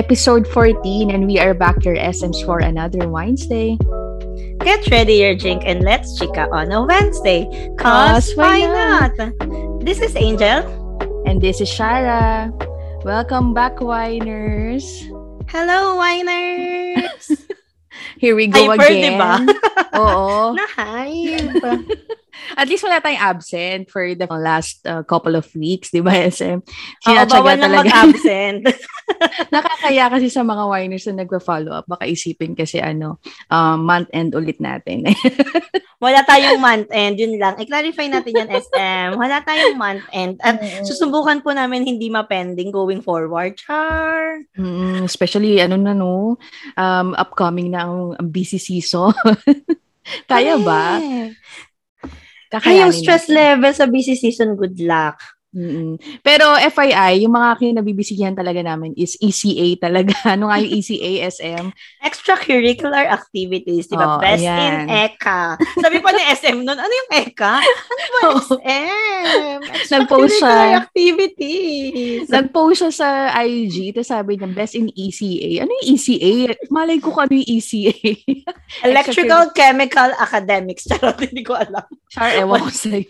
episode 14, and we are back your SMs for another Wednesday. Get ready your drink and let's chica on a Wednesday. Cause, why not? This is Angel. And this is Shara. Welcome back, winers. Hello, winers! Here we go Hyper, again. diba? Oo. Na-hype. At least wala tayong absent for the last uh, couple of weeks, di ba, SM? Sinatsaga na talaga. mag-absent. Nakakaya kasi sa mga winers na nagpa-follow up. Baka isipin kasi ano, um, month end ulit natin. Wala tayong month end, yun lang. I-clarify natin yan, SM. Wala tayong month end. At susubukan po namin hindi ma-pending going forward. Char! Mm, especially, ano na no, um, upcoming na ang busy season. Kaya ba? Ay, Kakayanin yung stress natin. level sa busy season, good luck. Mm-mm. Pero FYI, yung mga kinabibisihan talaga namin is ECA talaga. Ano nga yung ECA, SM? Extracurricular activities, di ba? Oh, Best ayan. in ECA. Sabi pa ni SM nun, ano yung ECA? Ano ba. SM? Nag-post siya. Activities. Nag-post siya sa IG, tapos sabi niya, best in ECA. Ano yung ECA? Malay ko kung ano yung ECA. Electrical, chemical, academics. Charot, hindi ko alam. Char, ewan ko sa'yo.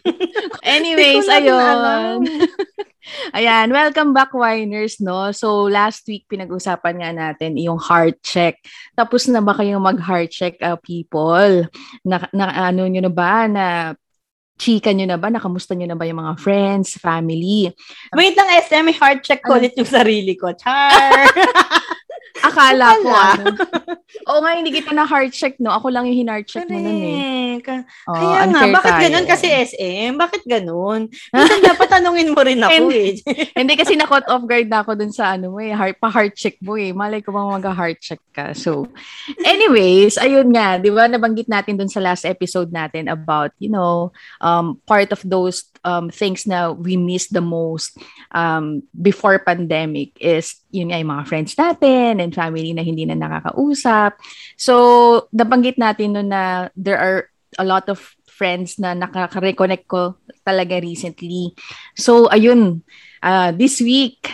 Anyways, ayun. Ayan, welcome back, winers, no? So, last week, pinag-usapan nga natin yung heart check. Tapos na ba kayong mag-heart check, uh, people? Na, na, ano nyo na ba? Na chika nyo na ba? Nakamusta nyo na ba yung mga friends, family? Wait lang, SM, heart check ko Ano? ulit yung sarili ko. Char! Akala ko, ano. Oo nga, hindi kita na heart check, no? Ako lang yung hin-heart check mo nun eh. Correct. Oo, Kaya nga, bakit tayo. ganun? Kasi SM, bakit ganun? Minsan dapat tanungin mo rin ako eh. Hindi kasi na-caught off guard na ako dun sa ano mo eh, heart, pa-heart check mo eh. Malay ko bang mag-heart check ka. So, anyways, ayun nga, di ba, nabanggit natin dun sa last episode natin about, you know, um, part of those um, things na we miss the most um, before pandemic is, yun nga, yung mga friends natin and family na hindi na nakakausap. So, nabanggit natin nun na there are a lot of friends na nakaka-reconnect ko talaga recently. So, ayun, uh, this week,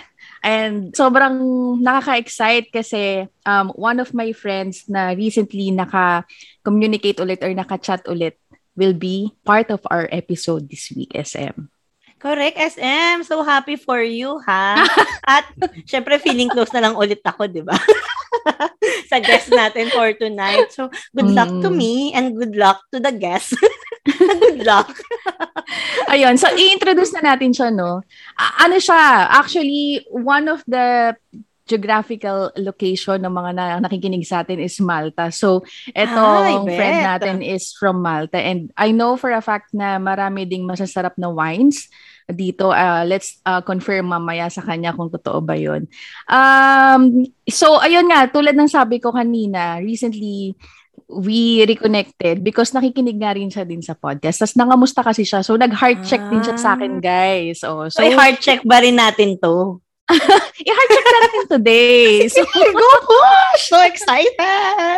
and sobrang nakaka-excite kasi um, one of my friends na recently naka-communicate ulit or naka-chat ulit will be part of our episode this week, SM. Correct, SM. So happy for you, ha? At syempre, feeling close na lang ulit ako, di ba? Sa guest natin for tonight. So, good luck to Mm. me and good luck to the guest. good luck. Ayun, so i-introduce na natin siya, no? A- ano siya? Actually, one of the geographical location ng mga na, nakikinig sa atin is Malta. So, etong Ay, friend natin is from Malta. And I know for a fact na marami ding masasarap na wines dito. Uh, let's uh, confirm mamaya sa kanya kung totoo ba yun. Um, so, ayun nga, tulad ng sabi ko kanina, recently, we reconnected because nakikinig nga rin siya din sa podcast. Tapos nangamusta kasi siya. So, nag-heart check din siya sa akin, guys. Oh, So, heart check ba rin natin to? i-heart check na natin today. So, Go push! So excited!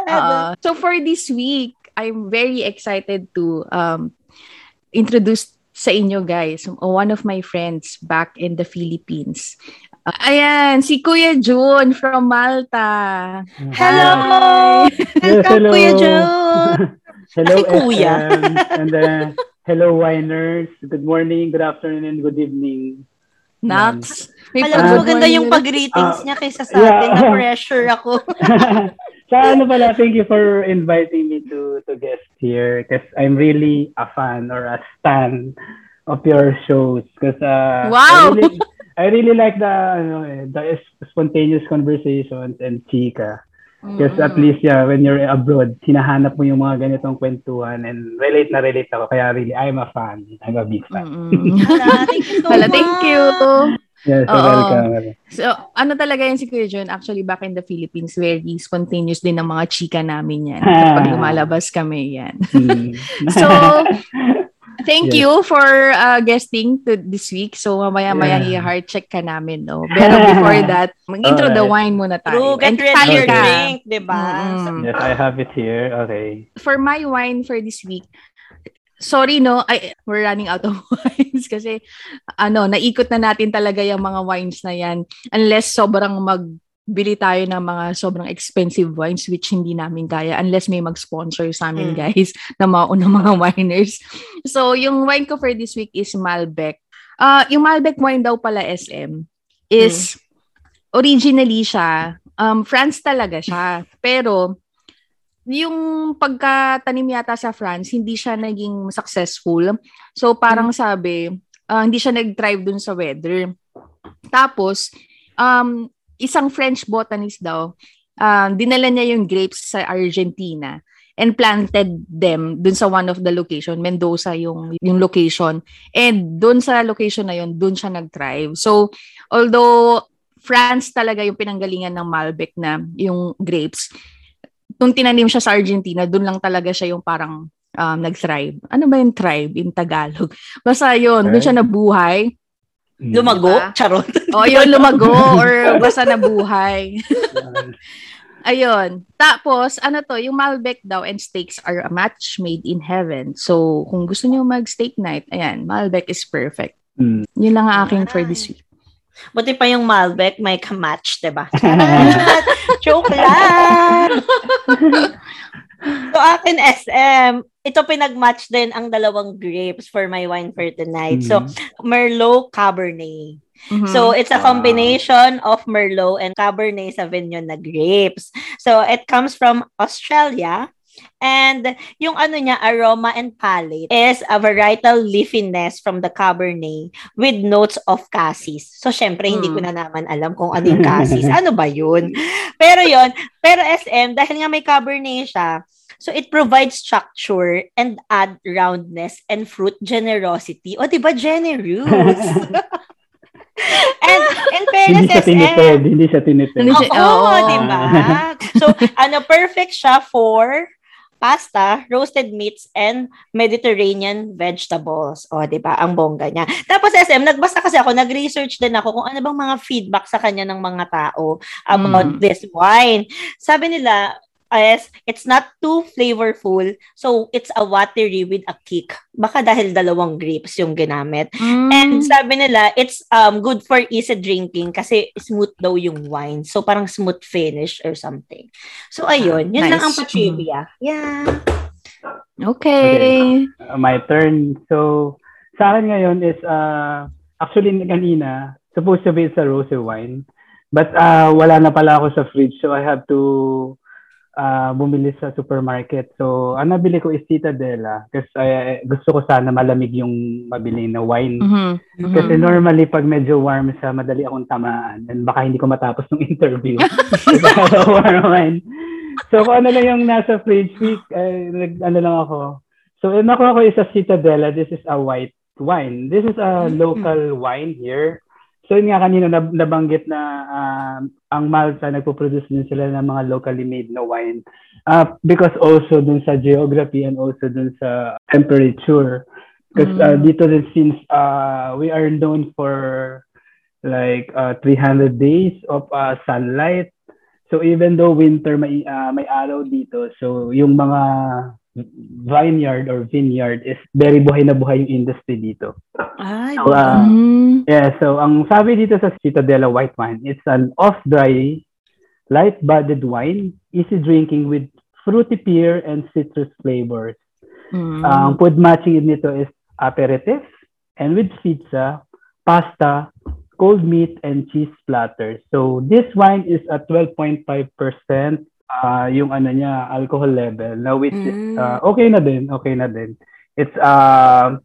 uh, so for this week, I'm very excited to um, introduce sa inyo guys one of my friends back in the Philippines. Uh, ayan, si Kuya June from Malta. Hello! Hi. Yes, Welcome, hello. Kuya June! hello, Ay, kuya. FM, and uh, hello, winers. Good morning, good afternoon, and good evening. Nax. May Alam mo, pag- maganda yung pag-greetings Ah, niya kaysa sa yeah. atin. Na-pressure ako. so, ano pala, thank you for inviting me to to guest here because I'm really a fan or a stan of your shows because uh, Wow! I really, I really like the ano, eh, the spontaneous conversations and chika. Because at Mm. least, yeah, when you're abroad, hinahanap mo yung mga ganitong kwentuhan and relate na relate ako. Kaya really, I'm a fan. I'm a big fan. Hala, thank you so Hala, much. thank you. Yes, so Oo. welcome. So, ano talaga yan si Kuya John? Actually, back in the Philippines, very spontaneous din ng mga chika namin yan. Kapag lumalabas kami, yan. Mm. So, thank Yes. you for uh, guesting to this week. So, mamaya-maya Yeah. i-heart check ka namin, no? Pero before that, mag-intro the Alright. wine muna True, tayo. get ready kasali your drink, di ba? Mm-mm. yes, I have it here. Okay. For my wine for this week, sorry no, I, we're running out of wines kasi ano, naikot na natin talaga yung mga wines na yan unless sobrang mag bili tayo ng mga sobrang expensive wines which hindi namin kaya unless may mag-sponsor sa amin, Mm. guys, na mauna mga winers. So, yung wine ko for this week is Malbec. Ah, yung Malbec wine daw pala SM is originally siya um France talaga siya. Pero yung pagkatanim yata sa France, hindi siya naging successful. So parang sabi, ah, hindi siya nag-thrive dun sa weather. Tapos, um, isang French botanist daw, um, dinala niya yung grapes sa Argentina and planted them dun sa one of the location, Mendoza yung, yung location. And dun sa location na yun, dun siya nag-thrive. So, although France talaga yung pinanggalingan ng Malbec na yung grapes, nung tinanim siya sa Argentina, dun lang talaga siya yung parang um, nag-thrive. Ano ba yung thrive in Tagalog? Basta yun, dun siya nabuhay. Lumago? Diba? Charot. O yun, lumago or basta nabuhay. Ayun. Tapos, ano to, yung Malbec daw and steaks are a match made in heaven. So, kung gusto niyo mag-steak night, ayan, Malbec is perfect. Mm. Yun lang ang aking for this week. Buti pa yung Malbec, may kamatch, diba? Charot! Joke lang! so, akin SM, ito pinag-match din ang dalawang grapes for my wine for tonight. So, Merlot Cabernet. Mhm. So, it's a Wow. combination of Merlot and Cabernet Sauvignon na grapes. So, it comes from Australia. And yung ano niya, aroma and palate is a varietal leafiness from the Cabernet with notes of cassis. So, syempre, hindi ko na naman alam kung ano yung cassis. ano ba yun? Pero yon pero SM, dahil nga may Cabernet siya, so it provides structure and add roundness and fruit generosity. O, di ba generous? and in fairness, Hindi siya SM, tinipid. Hindi siya tinipid. Hindi siya- Oo, Oo. di ba? So, ano, perfect siya for pasta, roasted meats, and Mediterranean vegetables. O, di ba? Ang bongga niya. Tapos, SM, nagbasa kasi ako, nag-research din ako kung ano bang mga feedback sa kanya ng mga tao about Mm. this wine. Sabi nila, is it's not too flavorful, so it's a watery with a kick. Baka dahil dalawang grapes yung ginamit. Mm. And sabi nila, it's um good for easy drinking kasi smooth daw yung wine. So parang smooth finish or something. So ayun, yun lang nice. ang pa-trivia. Yeah. Okay. Uh, my turn. So, sa akin ngayon is, uh, actually kanina, supposed to be it's a rosé wine. But uh, wala na pala ako sa fridge, so I have to uh, bumili sa supermarket. So, ang nabili ko is Citadela kasi uh, gusto ko sana malamig yung mabili na wine. Mhm. Mhm. Kasi normally, pag medyo warm siya, madali akong tamaan. And baka hindi ko matapos ng interview. Warm wine. So, kung ano lang yung nasa fridge week, eh, nag, ano lang ako. So, yung nakuha ko is a Citadela. This is a white wine. This is a local wine here. So, yun nga kanina nab- nabanggit na um, ang Malta, nagpo-produce din sila ng mga locally made na wine. Uh, because also dun sa geography and also dun sa temperature. Because uh, Mm. dito din since uh, we are known for like uh, 300 days of uh, sunlight. So even though winter may uh, may araw dito, so yung mga vineyard or vineyard is very buhay na buhay yung industry dito. Ay, So, uh, Mm. Yeah, so ang sabi dito sa Citadela White Wine, it's an off-dry, light-bodied wine, easy drinking with fruity pear and citrus flavors. Mm. Ang food matching nito is aperitif and with pizza, pasta, cold meat, and cheese platters. So this wine is at 12.5% uh, yung ano niya, alcohol level. Now which is Mm. uh, okay na din, okay na din. It's uh,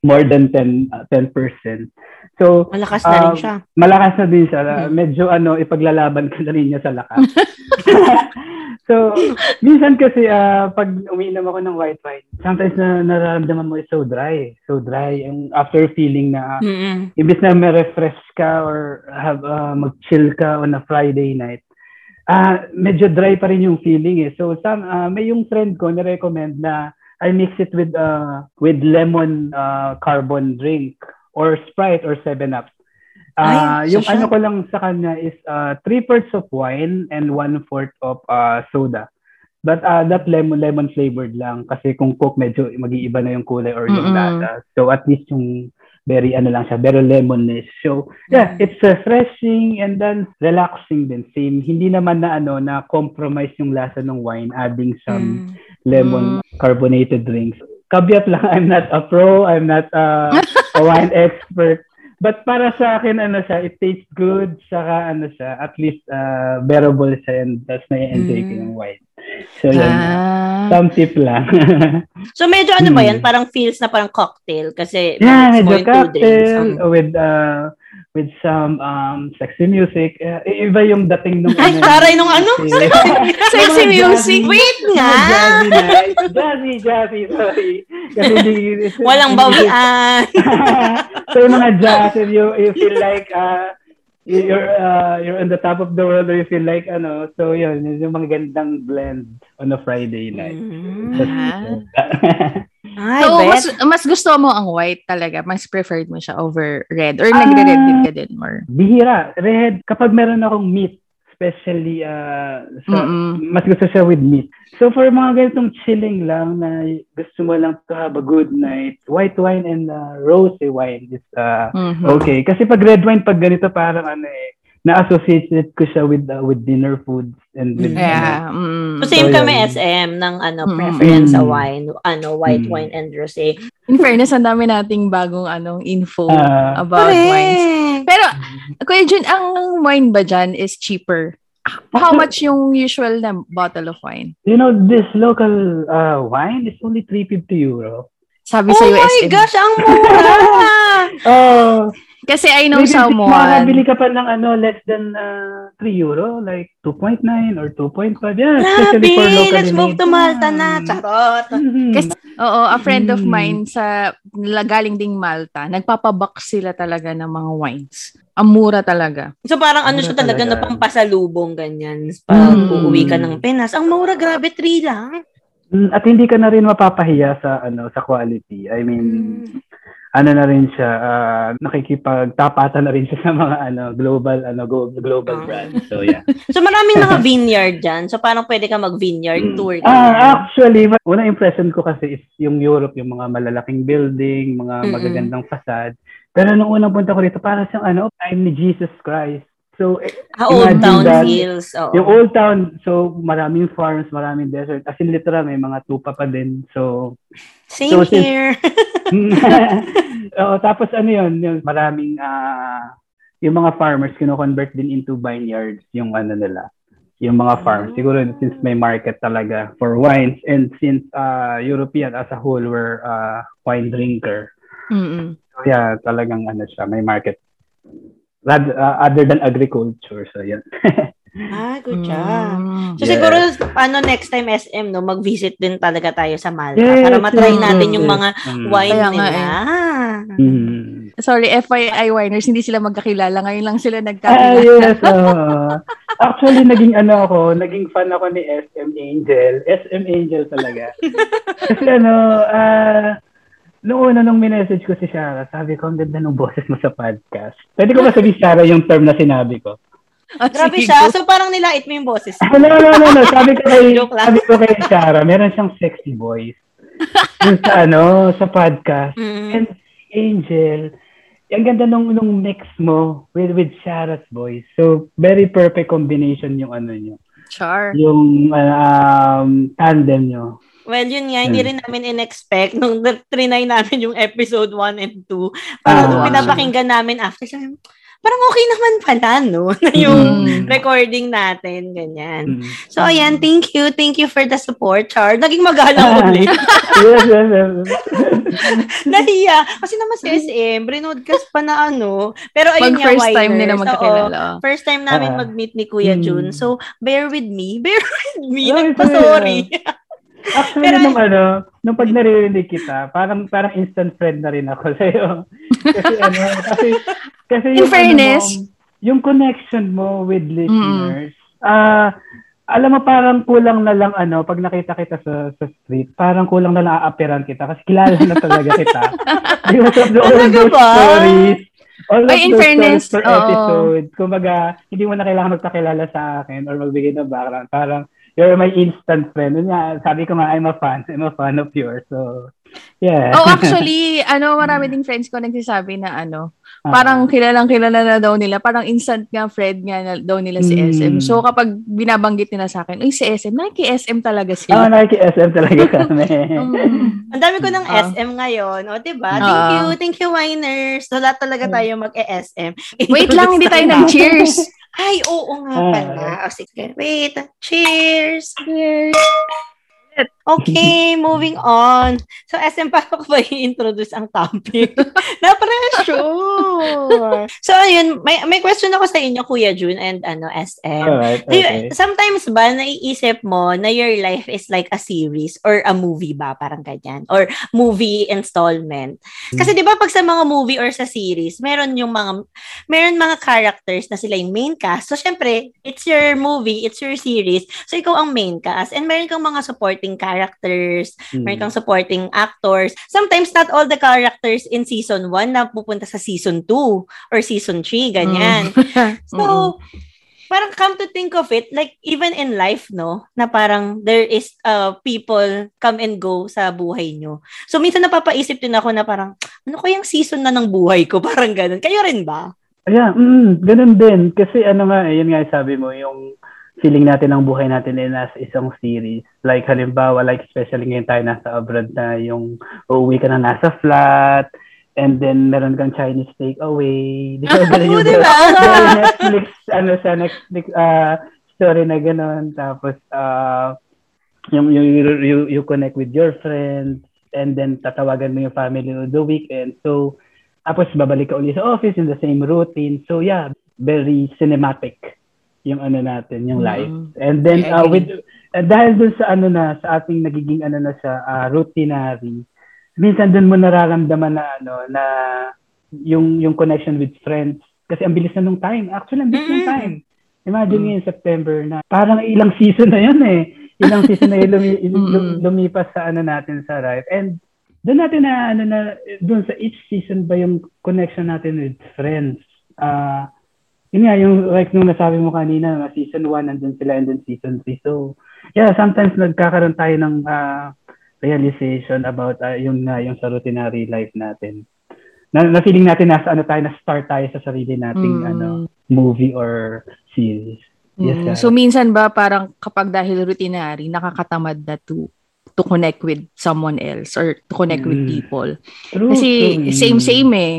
more than 10 uh, 10%. So malakas na rin Um, siya. malakas na din siya. Mm. Medyo ano, ipaglalaban ka na rin niya sa lakas. so, minsan kasi uh, pag umiinom ako ng white wine, sometimes na nararamdaman mo is so dry. So dry. Yung after feeling na, Mm-mm. imbis na may refresh ka or have, uh, mag-chill ka on a Friday night, ah medyo dry pa rin yung feeling eh. So, some, uh, may yung friend ko na-recommend na I mix it with uh, with lemon uh, carbon drink or Sprite or 7-Up. Ah, Ay, yung so ano ko lang sa kanya is uh, three parts of wine and one fourth of uh, soda. But uh, that lemon lemon flavored lang kasi kung coke medyo mag-iiba na yung kulay or yung Mm-mm. lasa. So at least yung very ano lang siya, very lemonish. So, yeah, Mm. it's refreshing and then relaxing din. Same, hindi naman na ano, na compromise yung lasa ng wine, adding some Mm. lemon carbonated drinks. Caveat lang, I'm not a pro, I'm not a, a wine expert. But para sa akin, ano siya, it tastes good, saka ano siya, at least uh, bearable siya and that's na-enjoy ko Mm. yung wine. So, yun. Ah. Some tip lang. So medyo ano ba Hmm. yan? Parang feels na parang cocktail kasi yeah, medyo cocktail Um, with uh, with some um sexy music. Uh, iba yung dating nung Ay, taray nung ano? Sexy music. Wait nga! Jazzy. Jazzy, sorry. Kasi hindi, Walang bawian. so yung mga jazz, if you, you feel like uh, you're uh, you're on the top of the world or you feel like ano, so yun, yun yung mga gandang blend on a Friday night. Mm. Ah. Ay, So, bet. mas, mas gusto mo ang white talaga. Mas preferred mo siya over red. Or nagre-red din ka din more. Bihira, red, kapag meron akong meat, especially uh, sa, Mm-mm. mas gusto siya with meat. So for mga ganitong chilling lang na gusto mo lang to have a good night, white wine and uh, rosé wine is uh, Mhm. okay. Kasi pag red wine, pag ganito parang ano eh, na-associated ko siya with uh, with dinner foods and with Mm. ano, Yeah. mm. So same So, kami. SM ng ano Mm. preference sa Mm. wine, ano white Mm. wine and rosé. In fairness, ang dami nating bagong anong info Ah. about wines. Kuya Jun, ang wine ba dyan is cheaper? How much yung usual na bottle of wine? You know, this local uh, wine is only 350 euro. Sabi Oh sa my USM. gosh, ang mura! Oh, Kasi I know Maybe someone. Makakabili ka pa ng ano, less than uh, 3 euro, like 2.9 or 2.5. Yeah, especially for Let's move to. Malta na. Charot! Mhm. Kasi, oo, a friend of Mm. mine sa galing ding Malta, nagpapabox sila talaga ng mga wines. Ang mura talaga. So parang ano siya talaga talaga. na pampasalubong ganyan. Parang Mm. uuwi ka ng Pinas. Ang mura, grabe, 3 lang. Mm, At hindi ka na rin mapapahiya sa ano sa quality. I mean, Mm. Ano na rin siya, uh, nakikipagtapatan na rin siya sa mga ano global ano global Ah. brands. So yeah. So maraming mga vineyard dyan. So parang pwede ka mag-vineyard tour. Ah, ganyan. actually, unang impression ko kasi is yung Europe, yung mga malalaking building, mga Mm-mm. magagandang facade. Pero nung unang punta ko rito, para siyang ano, time ni Jesus Christ. So, Ah, Old Town that. feels. Oo. yung old town, so maraming farms, maraming desert. As in literal, may mga tupa pa din. So, Same so since- here. Oo, tapos ano yun, yung maraming, ah, yung mga farmers, kino-convert din into vineyards, yung ano nila, yung mga farms. Siguro since may market talaga for wines and since uh, European as a whole were uh, wine drinker. Mm-mm. So yeah, talagang ano siya, may market. Rather, uh, other than agriculture. So yan. ah, good job. Mm. So Yes. siguro ano next time SM no mag-visit din talaga tayo sa Malta Yes, para matry yes, natin yung yes. mga Mm. wine Kaya nga nila. Mm. Sorry, FYI winers, hindi sila magkakilala. Ngayon lang sila Ah, nagkakilala. yes. oo. Actually, naging ano ako, naging fan ako ni SM Angel. SM Angel talaga. Kasi ano, ah, noong una nung minessage ko si Shara, sabi ko, ang ganda ng boses mo sa podcast. Pwede ko ba sabi, Shara, yung term na sinabi ko? Ah, Grabe siya. So parang nilait mo yung boses. no, no, no, no, no. Sabi ko kay, sabi ko kay Shara, meron siyang sexy voice. Yung sa ano, sa podcast. Mm. And Angel, ang ganda nung, nung mix mo with with Shara's voice. So, very perfect combination yung ano nyo. Char. Yung um, tandem nyo. Well, yun nga, hindi Hmm. rin namin in-expect nung trinay namin yung episode 1 and 2. Parang Ah. nung pinapakinggan namin after, sabi, parang okay naman pala, no? Na yung Mm. recording natin, ganyan. Mm. So, ayan, thank you. Thank you for the support, Char. Naging magalang ulit. yes, yes, yes. Nahiya. Kasi naman si SM, broadcast pa na ano. Pero ayun Pag nga, first time nila magkakilala. First time namin Ah. mag-meet ni Kuya Hmm. Jun. So, bear with me. Bear with me. Nagpa-sorry. Actually, Pero- nung ano, nung pag naririnig kita, parang parang instant friend na rin ako sa'yo. kasi ano, kasi, kasi In yung, fairness. ano mo, yung connection mo with listeners, ah, alam mo parang kulang na lang ano, pag nakita kita sa sa street, parang kulang na lang aaperan kita kasi kilala na talaga kita. Because of the, all those ba? stories. All of Ay, in those fairness, stories per oo. episode. Kumbaga, hindi mo na kailangan magpakilala sa akin or magbigay ng background. Parang, you're my instant friend. Yun nga, sabi ko nga, I'm a fan. I'm a fan of yours. So, yeah. Oh, actually, ano, marami ding friends ko nagsasabi na ano, parang kilalang kilala na daw nila. Parang instant nga friend nga na, daw nila si Mm. SM. So, kapag binabanggit nila sa akin, ay, si SM, naki-SM talaga Ah, sila. naki-SM talaga kami. Mm. Ang dami ko ng Ah. SM ngayon. O, diba? Thank Ah. you. Thank you, Winers. Lahat talaga tayo mag-e-SM. Wait lang, hindi tayo nag-cheers. Ay, oo nga Ah. pala. O, sige. Wait. Cheers. Cheers. Okay, moving on. So, SM, paano ko ba i-introduce ang topic? Na-pressure. so, ayun, may, may question ako sa inyo, Kuya Jun and ano, SM. Alright, okay. Sometimes ba, naiisip mo na your life is like a series or a movie ba? Parang ganyan. Or movie installment. Kasi di ba pag sa mga movie or sa series, meron yung mga, meron mga characters na sila yung main cast. So, syempre, it's your movie, it's your series. So, ikaw ang main cast. And meron kang mga supporting characters, Mm. meron kang supporting actors. Sometimes, not all the characters in season 1 na pupunta sa season 2 or season 3, ganyan. So, parang come to think of it, like even in life, no, na parang there is uh, people come and go sa buhay nyo. So, minsan napapaisip din ako na parang, ano kayang season na ng buhay ko? Parang ganun. Kayo rin ba? Yeah, mm, ganun din. Kasi ano nga, eh, yun nga yung sabi mo, yung feeling natin ng buhay natin ay nasa isang series. Like halimbawa, like especially ngayon tayo nasa abroad na yung uuwi ka na nasa flat, and then meron kang Chinese takeaway. Di ba? Ganun yung, di ba? yung Netflix, ano sa Netflix uh, story na ganun. Tapos, uh, yung, yung, you, you, you connect with your friends, and then tatawagan mo yung family on the weekend. So, tapos babalik ka ulit sa office in the same routine. So yeah, very cinematic yung ano natin, yung Mm. life. And then uh, with uh, dahil dun sa ano na sa ating nagiging ano na sa uh, routinary, minsan dun mo nararamdaman na ano na yung yung connection with friends kasi ang bilis na nung time. Actually, ang bilis ng Mm. time. Imagine Mm. ngayon September na parang ilang season na yun eh. Ilang season na yun lumi- lum- Mm. lumipas sa ano natin sa life. And doon natin na ano na doon sa each season ba yung connection natin with friends. Ah yun nga, yung like nung nasabi mo kanina, na season 1 nandun sila and then season 3. So, yeah, sometimes nagkakaroon tayo ng ah, realization about ah, yung nga yung sa routinary life natin. Na, na feeling natin nasa ano tayo, na start tayo sa sarili nating Mm. ano movie or series. Yes, Mm. So minsan ba parang kapag dahil routinary, nakakatamad na to to connect with someone else or to connect with Mm. people. True, Kasi true. same same eh.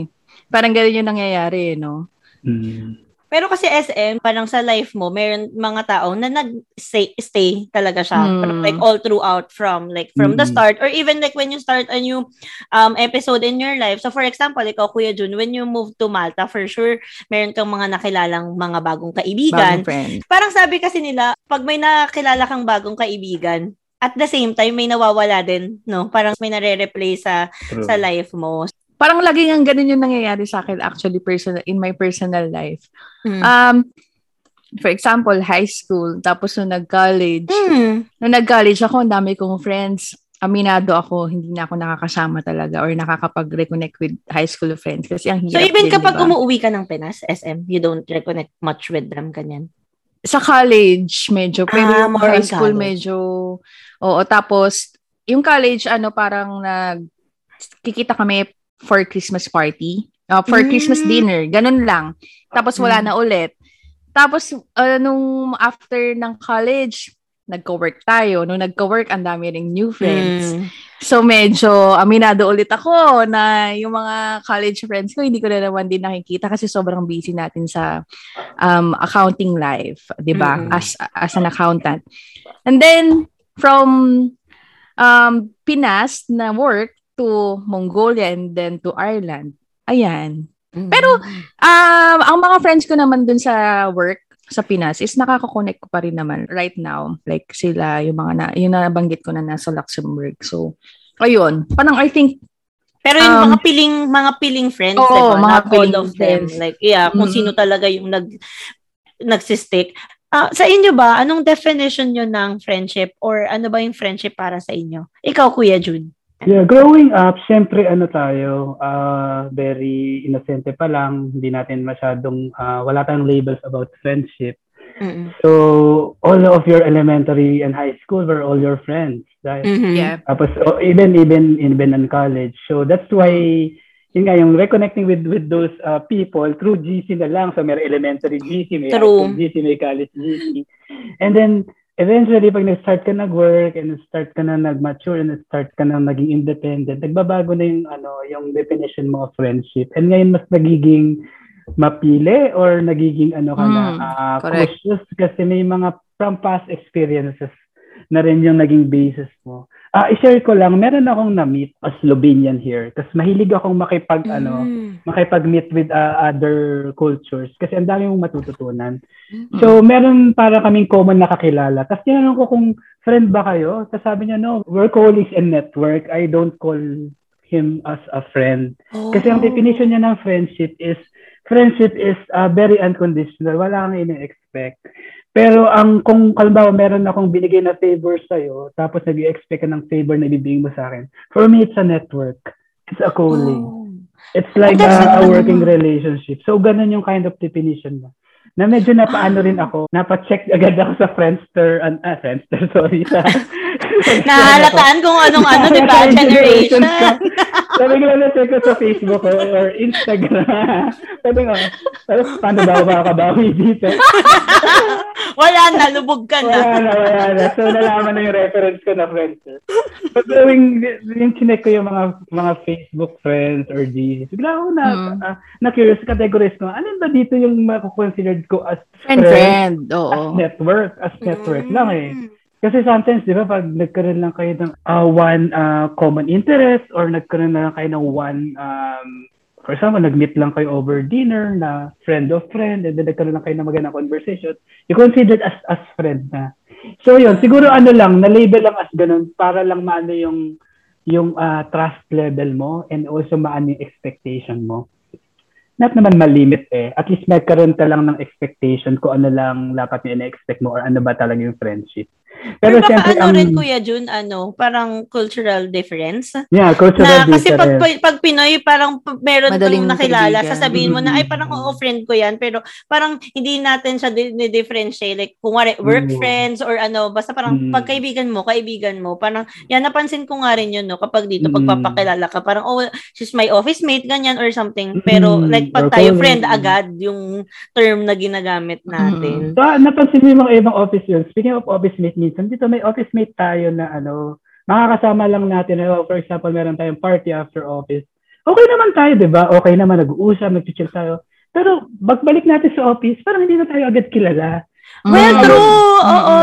Parang ganun yung nangyayari, eh, no? Mm. Pero kasi SM, parang sa life mo, meron mga tao na nag-stay stay talaga siya. Hmm. Parang like all throughout from like from the Mm. start or even like when you start a new um, episode in your life. So for example, ikaw Kuya Jun, when you move to Malta, for sure, meron kang mga nakilalang mga bagong kaibigan. Bagong friend. Parang sabi kasi nila, pag may nakilala kang bagong kaibigan, at the same time, may nawawala din, no? Parang may nare-replace sa, True. sa life mo. Parang laging ang ganun yung nangyayari sa akin actually personal in my personal life. Mm. Um for example, high school, tapos nung nag-college. Mm. Nung nag-college ako, ang dami kong friends. Aminado ako, hindi na ako nakakasama talaga or nakakapag-reconnect with high school friends kasi ang So hirap even din, kapag diba? umuwi ka ng Pinas, SM, you don't reconnect much with them, ganyan. sa college medyo pero Ah, more high school college. medyo oo tapos yung college ano parang nag kikita kami for Christmas party uh, for Mm. Christmas dinner ganun lang tapos wala Mm. na ulit tapos uh, nung after ng college nagko-work tayo nung nagko-work ang dami ring new friends Mm. So medyo aminado ulit ako na yung mga college friends ko hindi ko na naman din nakikita kasi sobrang busy natin sa um, accounting life, 'di ba? Mm. As as an accountant. And then from um, Pinas na work to Mongolia and then to Ireland. Ayan. Mm. Pero, Um, ang mga friends ko naman dun sa work sa Pinas is nakaka-connect ko pa rin naman right now. Like sila, yung mga na, yung nabanggit ko na nasa Luxembourg. So, ayun. Parang I think, Pero yung um, mga piling mga piling friends, Oo, diba? mga all of them. friends. Like, yeah, kung Mm. sino talaga yung nag nagsistick. Ah, sa inyo ba, anong definition nyo ng friendship or ano ba yung friendship para sa inyo? Ikaw, Kuya Jun. Yeah, growing up, syempre ano tayo, uh, very innocente pa lang, hindi natin masyadong, uh, wala tayong labels about friendship. Mm-mm. So, all of your elementary and high school were all your friends. Right? Mhm. Yeah. Tapos, oh, even, even, even in college. So, that's why, yun nga, yung reconnecting with with those uh, people through GC na lang. So, may elementary GC, may high True. school GC, may college GC. And then, eventually, pag nag-start ka nag-work and start ka na nag-mature and start ka na naging independent, nagbabago na yung, ano, yung definition mo of friendship. And ngayon, mas nagiging mapili or nagiging ano ka na, Mm, cautious kasi may mga from past experiences na rin yung naging basis mo. Ah, i-share ko lang, meron akong na-meet as Slovenian here. Kasi mahilig akong makipag, ano, Mm. makipag-meet with ah, other cultures. Kasi ang dami mong matututunan. Mm. So, meron para kaming common nakakilala. Tapos tinanong ko kung friend ba kayo. Tapos sabi niya, no, we're colleagues in network. I don't call him as a friend. Kasi ang Oh. definition niya ng friendship is, friendship is uh, very unconditional. Wala kang ini-expect. Pero ang kung kalbawa meron akong binigay na favor sa'yo, tapos nag-expect ka ng favor na ibibigay mo sa akin, for me, it's a network. It's a calling. Oh. It's like Oh, a, a working relationship. So, ganun yung kind of definition mo. Na medyo napaano rin ako, napacheck agad ako sa Friendster, an, ah, Friendster, sorry. Sa, Nahalataan kung anong ano, di ba? Generation. Sabi ko lang na-check ko sa Facebook ko or Instagram. Sabi ko, tapos paano ba ako makakabawi dito? Wala na, lubog ka na. Wala na, wala na. So, nalaman na yung reference ko na Friendster. But going, yung chinek ko yung mga mga Facebook friends or GC, bigla ako na, Mm. ah, na-curious, categorize ko, ano ba dito yung mako-considered ko as Friend, friend. as Oo. network, as network lang eh. Kasi sometimes, di ba, pag nagkaroon lang kayo ng ah, one ah, common interest or nagkaroon na lang kayo ng one, um, for example, nag-meet lang kayo over dinner na friend of friend and then nagkaroon lang kayo ng magandang conversation, you considered as as friend na. So yun, siguro ano lang, na-label lang as ganun para lang maano yung yung ah, trust level mo and also maano yung expectation mo. Not naman malimit eh. At least magkaroon ka lang ng expectation kung ano lang dapat yung ina-expect mo or ano ba talaga yung friendship. Pero Pero baka siyempre, ano ang, rin, Kuya Jun, ano, parang cultural difference. yeah, cultural Na, kasi pag, difference. pag Pinoy, parang meron Madaling kang nakilala, kaibigan. sasabihin mo na, ay, parang Mm. oo, friend ko yan. Pero parang hindi natin siya di-differentiate. Like, kung wari, work Mm. friends or ano, basta parang Mm. pagkaibigan mo, kaibigan mo. Parang, yan, napansin ko nga rin yun, no, kapag dito, Mm. pagpapakilala ka, parang, oh, she's my office mate, ganyan or something. Pero, Mm. like, pag tayo kung- friend agad, yung term na ginagamit natin. So, napansin mo yung mga ibang office yun. Speaking of office mate minsan, dito may office mate tayo na ano, makakasama lang natin. Ano, for example, meron tayong party after office. Okay naman tayo, di ba? Okay naman, nag-uusap, nag-chill tayo. Pero, pagbalik natin sa office, parang hindi na tayo agad kilala. Well, Mm. true! Oo!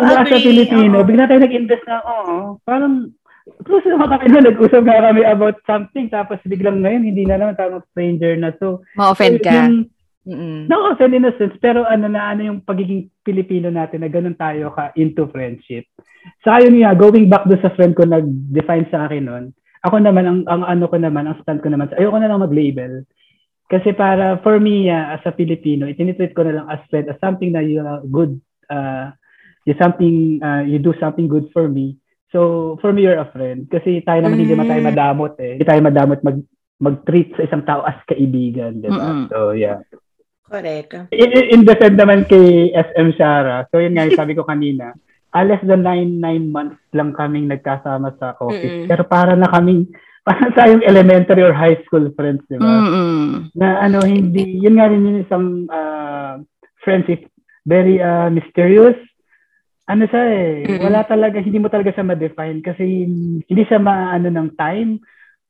Kasi sa agree. Pilipino, Oo. bigla tayo nag-invest na, oo, parang, Close na kami na, nag-usap nga kami about something, tapos biglang ngayon, hindi na naman tayong stranger na. So, Ma-offend ka. yung- Mm-mm. No, offend in a sense, pero ano na ano yung pagiging Pilipino natin na ganun tayo ka into friendship. Sa yun nga, going back do sa friend ko nag-define sa akin nun, ako naman, ang, ang ano ko naman, ang stand ko naman, ayoko na lang mag-label. Kasi para, for me, uh, as a Filipino, itinitreat ko na lang as friend, as something na you are good, uh, you something, uh, you do something good for me. So, for me, you're a friend. Kasi tayo naman, hindi naman tayo Mm. madamot eh. Hindi tayo madamot mag, mag-treat sa isang tao as kaibigan, di ba? Mm-mm. So, yeah. Correct. In, in defend naman kay SM Shara, so yun nga yung sabi ko kanina, ah, less than nine, nine months lang kaming nagkasama sa office. Mm-mm. Pero para na kaming, parang tayong elementary or high school friends, di ba? Mm-mm. Na ano, hindi, yun nga rin yung isang uh, friendship, very uh, mysterious. Ano siya eh, Mm-mm. wala talaga, hindi mo talaga siya ma-define kasi hindi siya maano ng time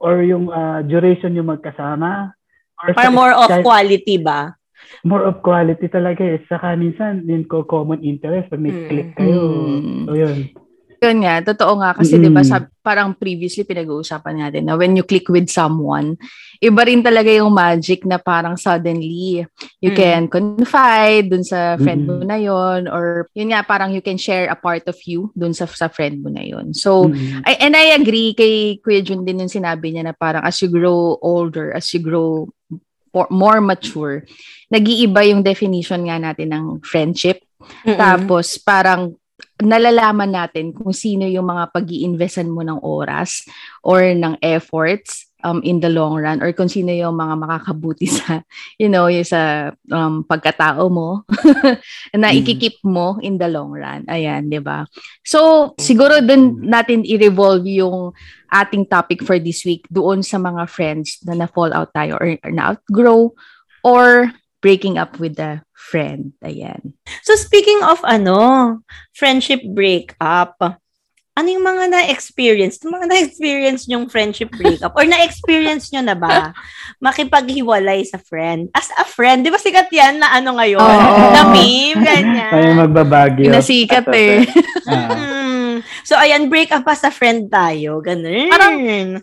or yung uh, duration yung magkasama. Or Para sa- more of kahit- quality ba? More of quality talaga eh. Saka minsan, yun ko common interest pag may Mm. click kayo. Mm. So yun. Yun nga, totoo nga. Kasi Mm-mm. di ba sab- parang previously pinag-uusapan natin na when you click with someone, iba rin talaga yung magic na parang suddenly you Mm. can confide dun sa friend mo Mm-mm. na yon or yun nga, parang you can share a part of you dun sa, sa friend mo na yon So, Mm. I, and I agree kay Kuya Jun din yung sinabi niya na parang as you grow older, as you grow more, mature, nag-iiba yung definition nga natin ng friendship. Mm-mm. Tapos parang nalalaman natin kung sino yung mga pag investan mo ng oras or ng efforts um, in the long run or kung sino yung mga makakabuti sa, you know, yung sa um, pagkatao mo na Mm. ikikip mo in the long run. Ayan, di ba? So, siguro dun natin i-revolve yung ating topic for this week doon sa mga friends na na-fall out tayo or, or na-outgrow or breaking up with a friend. Ayan. So speaking of ano, friendship breakup, ano yung mga na-experience? Yung mga na-experience yung friendship breakup? Or na-experience nyo na ba makipaghiwalay sa friend? As a friend, di ba sikat yan na ano ngayon? Oo. Na meme, ganyan. Tayo magbabagyo. Pinasikat eh. Ah. Mm. So, ayan, break up pa sa friend tayo. Ganun. Parang-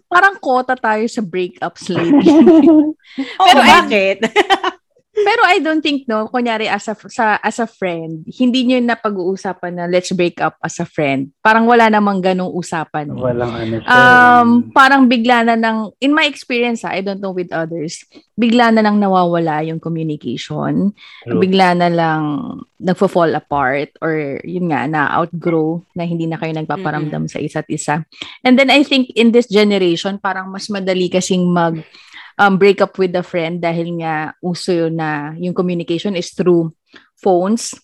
Parang kota tayo sa breakups lately. Oo, pero bakit? Pero I don't think no, kunyari as a sa as a friend, hindi niyo na pag-uusapan na let's break up as a friend. Parang wala namang ganong usapan. eh. Walang ano. Um, parang bigla na nang in my experience, ah, I don't know with others, bigla na lang nawawala yung communication. True. Bigla na lang nagfo-fall apart or yun nga na outgrow na hindi na kayo nagpaparamdam sa isa't isa. And then I think in this generation, parang mas madali kasing mag um, break up with a friend dahil nga uso yun na yung communication is through phones.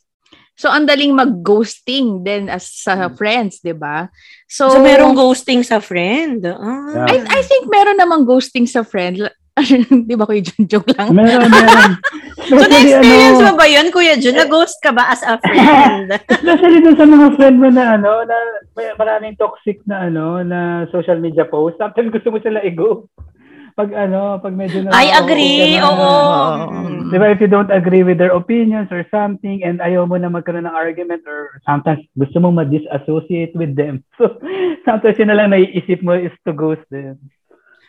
So, ang daling mag-ghosting din as sa friends, di ba? So, So, merong ghosting sa friend. Ah. I, I think meron namang ghosting sa friend. di ba kuya Jun? Joke lang. Meron, meron. So, na-experience ano, mo ba yun, Kuya Jun? Na-ghost ka ba as a friend? Especially dun sa mga friend mo na ano, na may maraming toxic na ano, na social media post. Sometimes gusto mo sila i-go. Pag ano, pag medyo na... I agree. Oo. Mm. Di ba, if you don't agree with their opinions or something and ayaw mo na magkaroon ng argument or sometimes gusto mo ma-disassociate with them. So, sometimes yun na lang naiisip mo is to ghost them.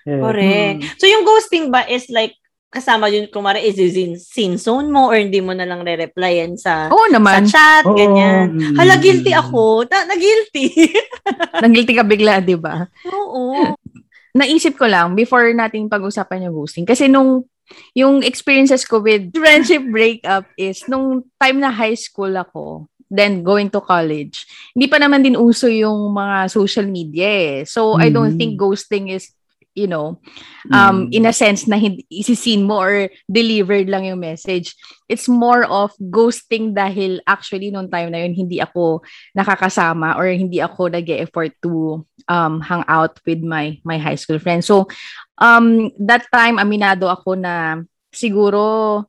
Yeah. Correct. So, yung ghosting ba is like, kasama yun, kumara, is in sin zone mo or hindi mo na lang re-replyan sa, Oo sa naman. chat, Oo. ganyan. Mm. Hala, guilty ako. Na, na-guilty. Nagilty ka bigla, di ba? Oo. Naisip ko lang before nating pag-usapan yung ghosting. Kasi nung yung experiences ko with friendship breakup is nung time na high school ako, then going to college, hindi pa naman din uso yung mga social media eh. So, I don't Mhm. think ghosting is you know, um, Mm. in a sense na hindi, isisin mo or delivered lang yung message. It's more of ghosting dahil actually nung time na yun, hindi ako nakakasama or hindi ako nag effort to um, hang out with my my high school friends. So, um, that time, aminado ako na siguro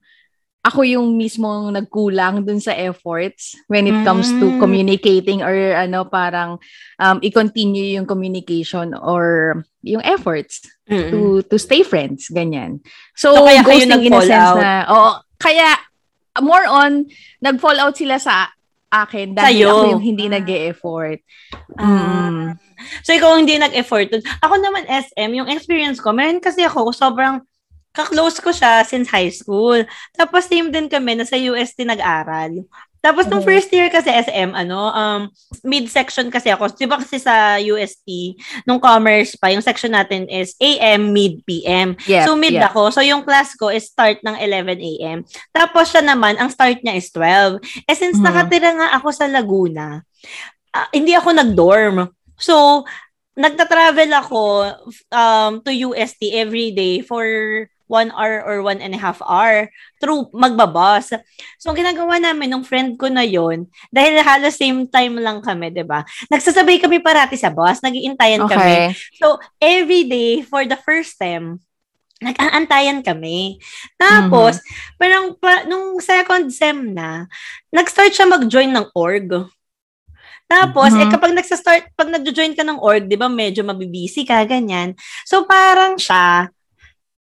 ako yung mismo nagkulang dun sa efforts when it comes to Mm. communicating or ano parang um, i-continue yung communication or yung efforts Mm-mm. to to stay friends ganyan. So, So, kaya kayo ghosting in a sense out? na oo, kaya more on nag-fall out sila sa akin dahil Sa'yo. ako yung hindi nag-e-effort. Mm. So, ikaw hindi nag-effort. Ako naman, SM, yung experience ko, meron kasi ako, sobrang kaklose ko siya since high school. Tapos, same din kami, nasa UST nag-aral. Tapos, nung Mhm. first year kasi SM, ano, um, mid-section kasi ako. Di ba kasi sa UST, nung commerce pa, yung section natin is AM, mid, PM. Yeah, so, mid yeah. ako. So, yung class ko is start ng 11 a.m. Tapos, siya naman, ang start niya is 12. Eh, since Mhm. nakatira nga ako sa Laguna, ah, hindi ako nag-dorm. So, nagta-travel ako um, to UST every day for one hour or one and a half hour through magbabas. So, ang ginagawa namin nung friend ko na yon dahil halos same time lang kami, 'di ba? Nagsasabay kami parati sa bus, nagiintayan kami. Okay. So, every day for the first time, nag-aantayan kami. Tapos, parang pa, nung second sem na, nag-start siya mag-join ng org. Tapos, eh Mhm. kapag nagsa-start, pag nag-join ka ng org, di ba, medyo mabibisi ka, ganyan. So, parang siya,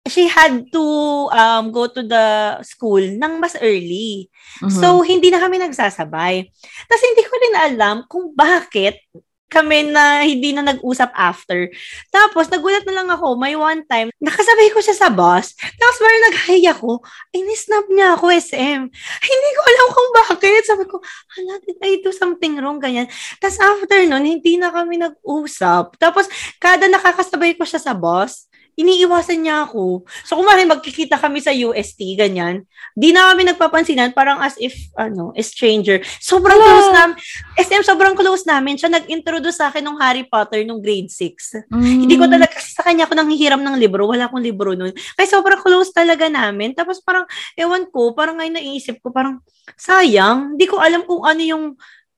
she had to um, go to the school ng mas early. Mhm. So, hindi na kami nagsasabay. Tapos, hindi ko rin alam kung bakit kami na hindi na nag-usap after. Tapos, nagulat na lang ako, may one time, nakasabay ko siya sa bus. Tapos, parang nag-hi ako. Inisnap niya ako, SM. Hindi ko alam kung bakit. Sabi ko, hala, did I do something wrong? Ganyan. Tapos, after nun, hindi na kami nag-usap. Tapos, kada nakakasabay ko siya sa bus, iniiwasan niya ako. So, kung maaaring magkikita kami sa UST, ganyan, di na kami nagpapansinan, parang as if, ano, a stranger. Sobrang Wala. close namin. SM, sobrang close namin. Siya nag-introduce sa akin ng Harry Potter nung grade 6. Mm. Hindi ko talaga, kasi sa kanya ako nanghihiram ng libro. Wala akong libro nun. Kaya sobrang close talaga namin. Tapos parang, ewan ko, parang ngayon naisip ko, parang, sayang, hindi ko alam kung ano yung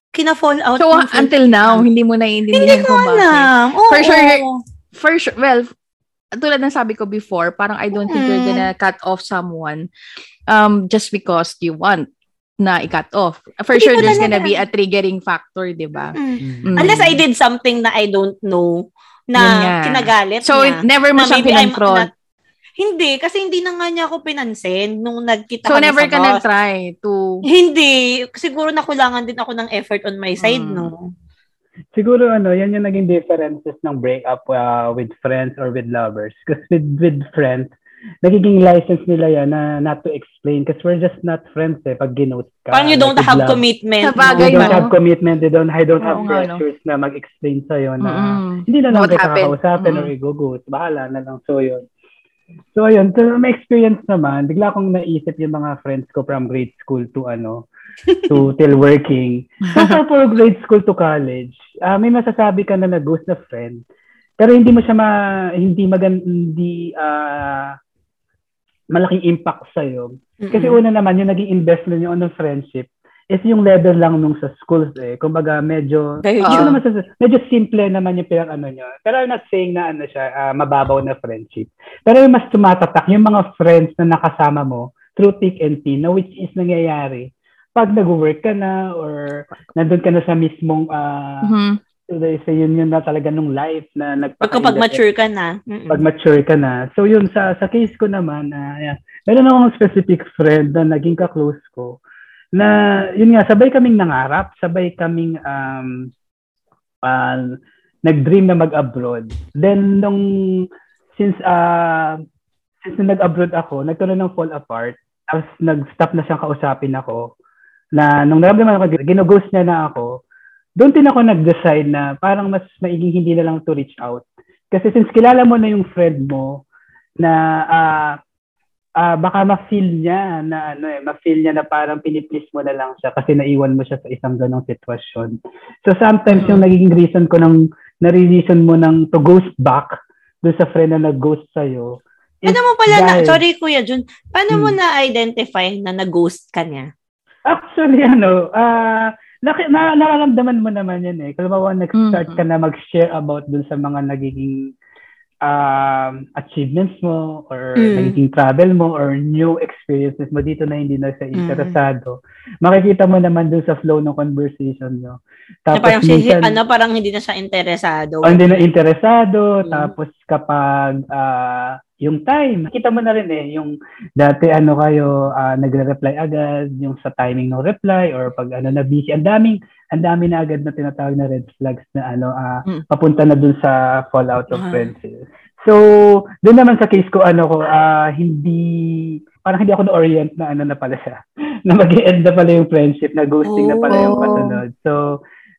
kina-fall out. So, until now, hindi mo naiintindihan Hindi ko kung bakit. alam. Oo. For sure, For sure, well, tulad ng sabi ko before, parang I don't think you're Mm. gonna cut off someone um, just because you want na i-cut off. For Hindi sure, there's gonna be a triggering factor, di ba? Mm. Mm. Unless I did something na I don't know na kinagalit So, niya. never mo kinonfront. not- Hindi, kasi hindi na nga niya ako pinansin nung nagkita So, kami never sa ka nag-try to... Hindi. Siguro nakulangan din ako ng effort on my side, Mm. no? Siguro ano, yan yung naging differences ng breakup uh, with friends or with lovers. Because with, with friends, nagiging license nila yan na not to explain because we're just not friends eh pag ginost ka. Parang you don't Like have love. commitment. Sa bagay, They don't no? have commitment, they don't, I don't have Oo nga, no? pressures na mag-explain sa'yo na Mm-mm. hindi na lang What kita happened? kakausapin or Mm. i-ghost. Bahala na lang. So, yun. So, ayun. So, may experience naman. Bigla kong naisip yung mga friends ko from grade school to ano, to till working. So, for, for grade school to college, ah may masasabi ka na nag-ghost na friend. Pero hindi mo siya ma, hindi magan, hindi, ah malaking impact sa'yo. Kasi una naman, yung naging investment nyo on friendship is yung level lang nung sa schools eh. Kumbaga, medyo, ko Ah. naman sa- medyo simple naman yung pinag ano nyo. Pero I'm not saying na ano siya, ah, mababaw na friendship. Pero yung mas tumatatak, yung mga friends na nakasama mo through thick and thin, na which is nangyayari pag nag-work ka na or nandun ka na sa mismong ah Mhm. so yun yun na talaga nung life na nagpaka Pagka mature ka na. Mm-mm. pag mature ka na. So yun sa sa case ko naman, ah yeah, meron akong specific friend na naging ka-close ko na yun nga sabay kaming nangarap, sabay kaming um ah, nag-dream na mag-abroad. Then nung since uh since nag-abroad ako, nagkaroon ng fall apart. Tapos nag-stop na siyang kausapin ako na nung naramdaman ako, ginughost niya na ako, doon din ako nag-decide na parang mas maiging hindi na lang to reach out. Kasi since kilala mo na yung friend mo na ah ah, baka ma-feel niya na ano eh, ma-feel niya na parang piniplease mo na lang siya kasi naiwan mo siya sa isang ganong sitwasyon. So sometimes yung naging reason ko ng nare-reason mo ng to ghost back doon sa friend na nag-ghost sa'yo. Paano mo pala na, dahil- sorry Kuya Jun, paano mo Hmm. na-identify na nag-ghost ka niya? Actually, ano, ah naki- na, nararamdaman mo naman yun eh. Kung bawa nag-start ka na mag-share about dun sa mga nagiging um, achievements mo or Mm. nagiging travel mo or new experiences mo dito na hindi na sa Mm. interesado. Makikita mo naman dun sa flow ng conversation nyo. Na Tapos parang, si, minsan, ano, parang hindi na siya interesado. Oh, hindi na interesado. Mm. Tapos kapag ah, yung time, kita mo na rin eh, yung dati ano kayo, ah, nagre-reply agad, yung sa timing ng reply or pag ano na busy, ang daming, ang dami na agad na tinatawag na red flags na ano, Mm. papunta na dun sa fallout of Ah. friendship. So, doon naman sa case ko, ano ko, ah, hindi, parang hindi ako na-orient na ano na pala siya. na mag end na pala yung friendship, na ghosting na pala yung Oh. kasunod. So,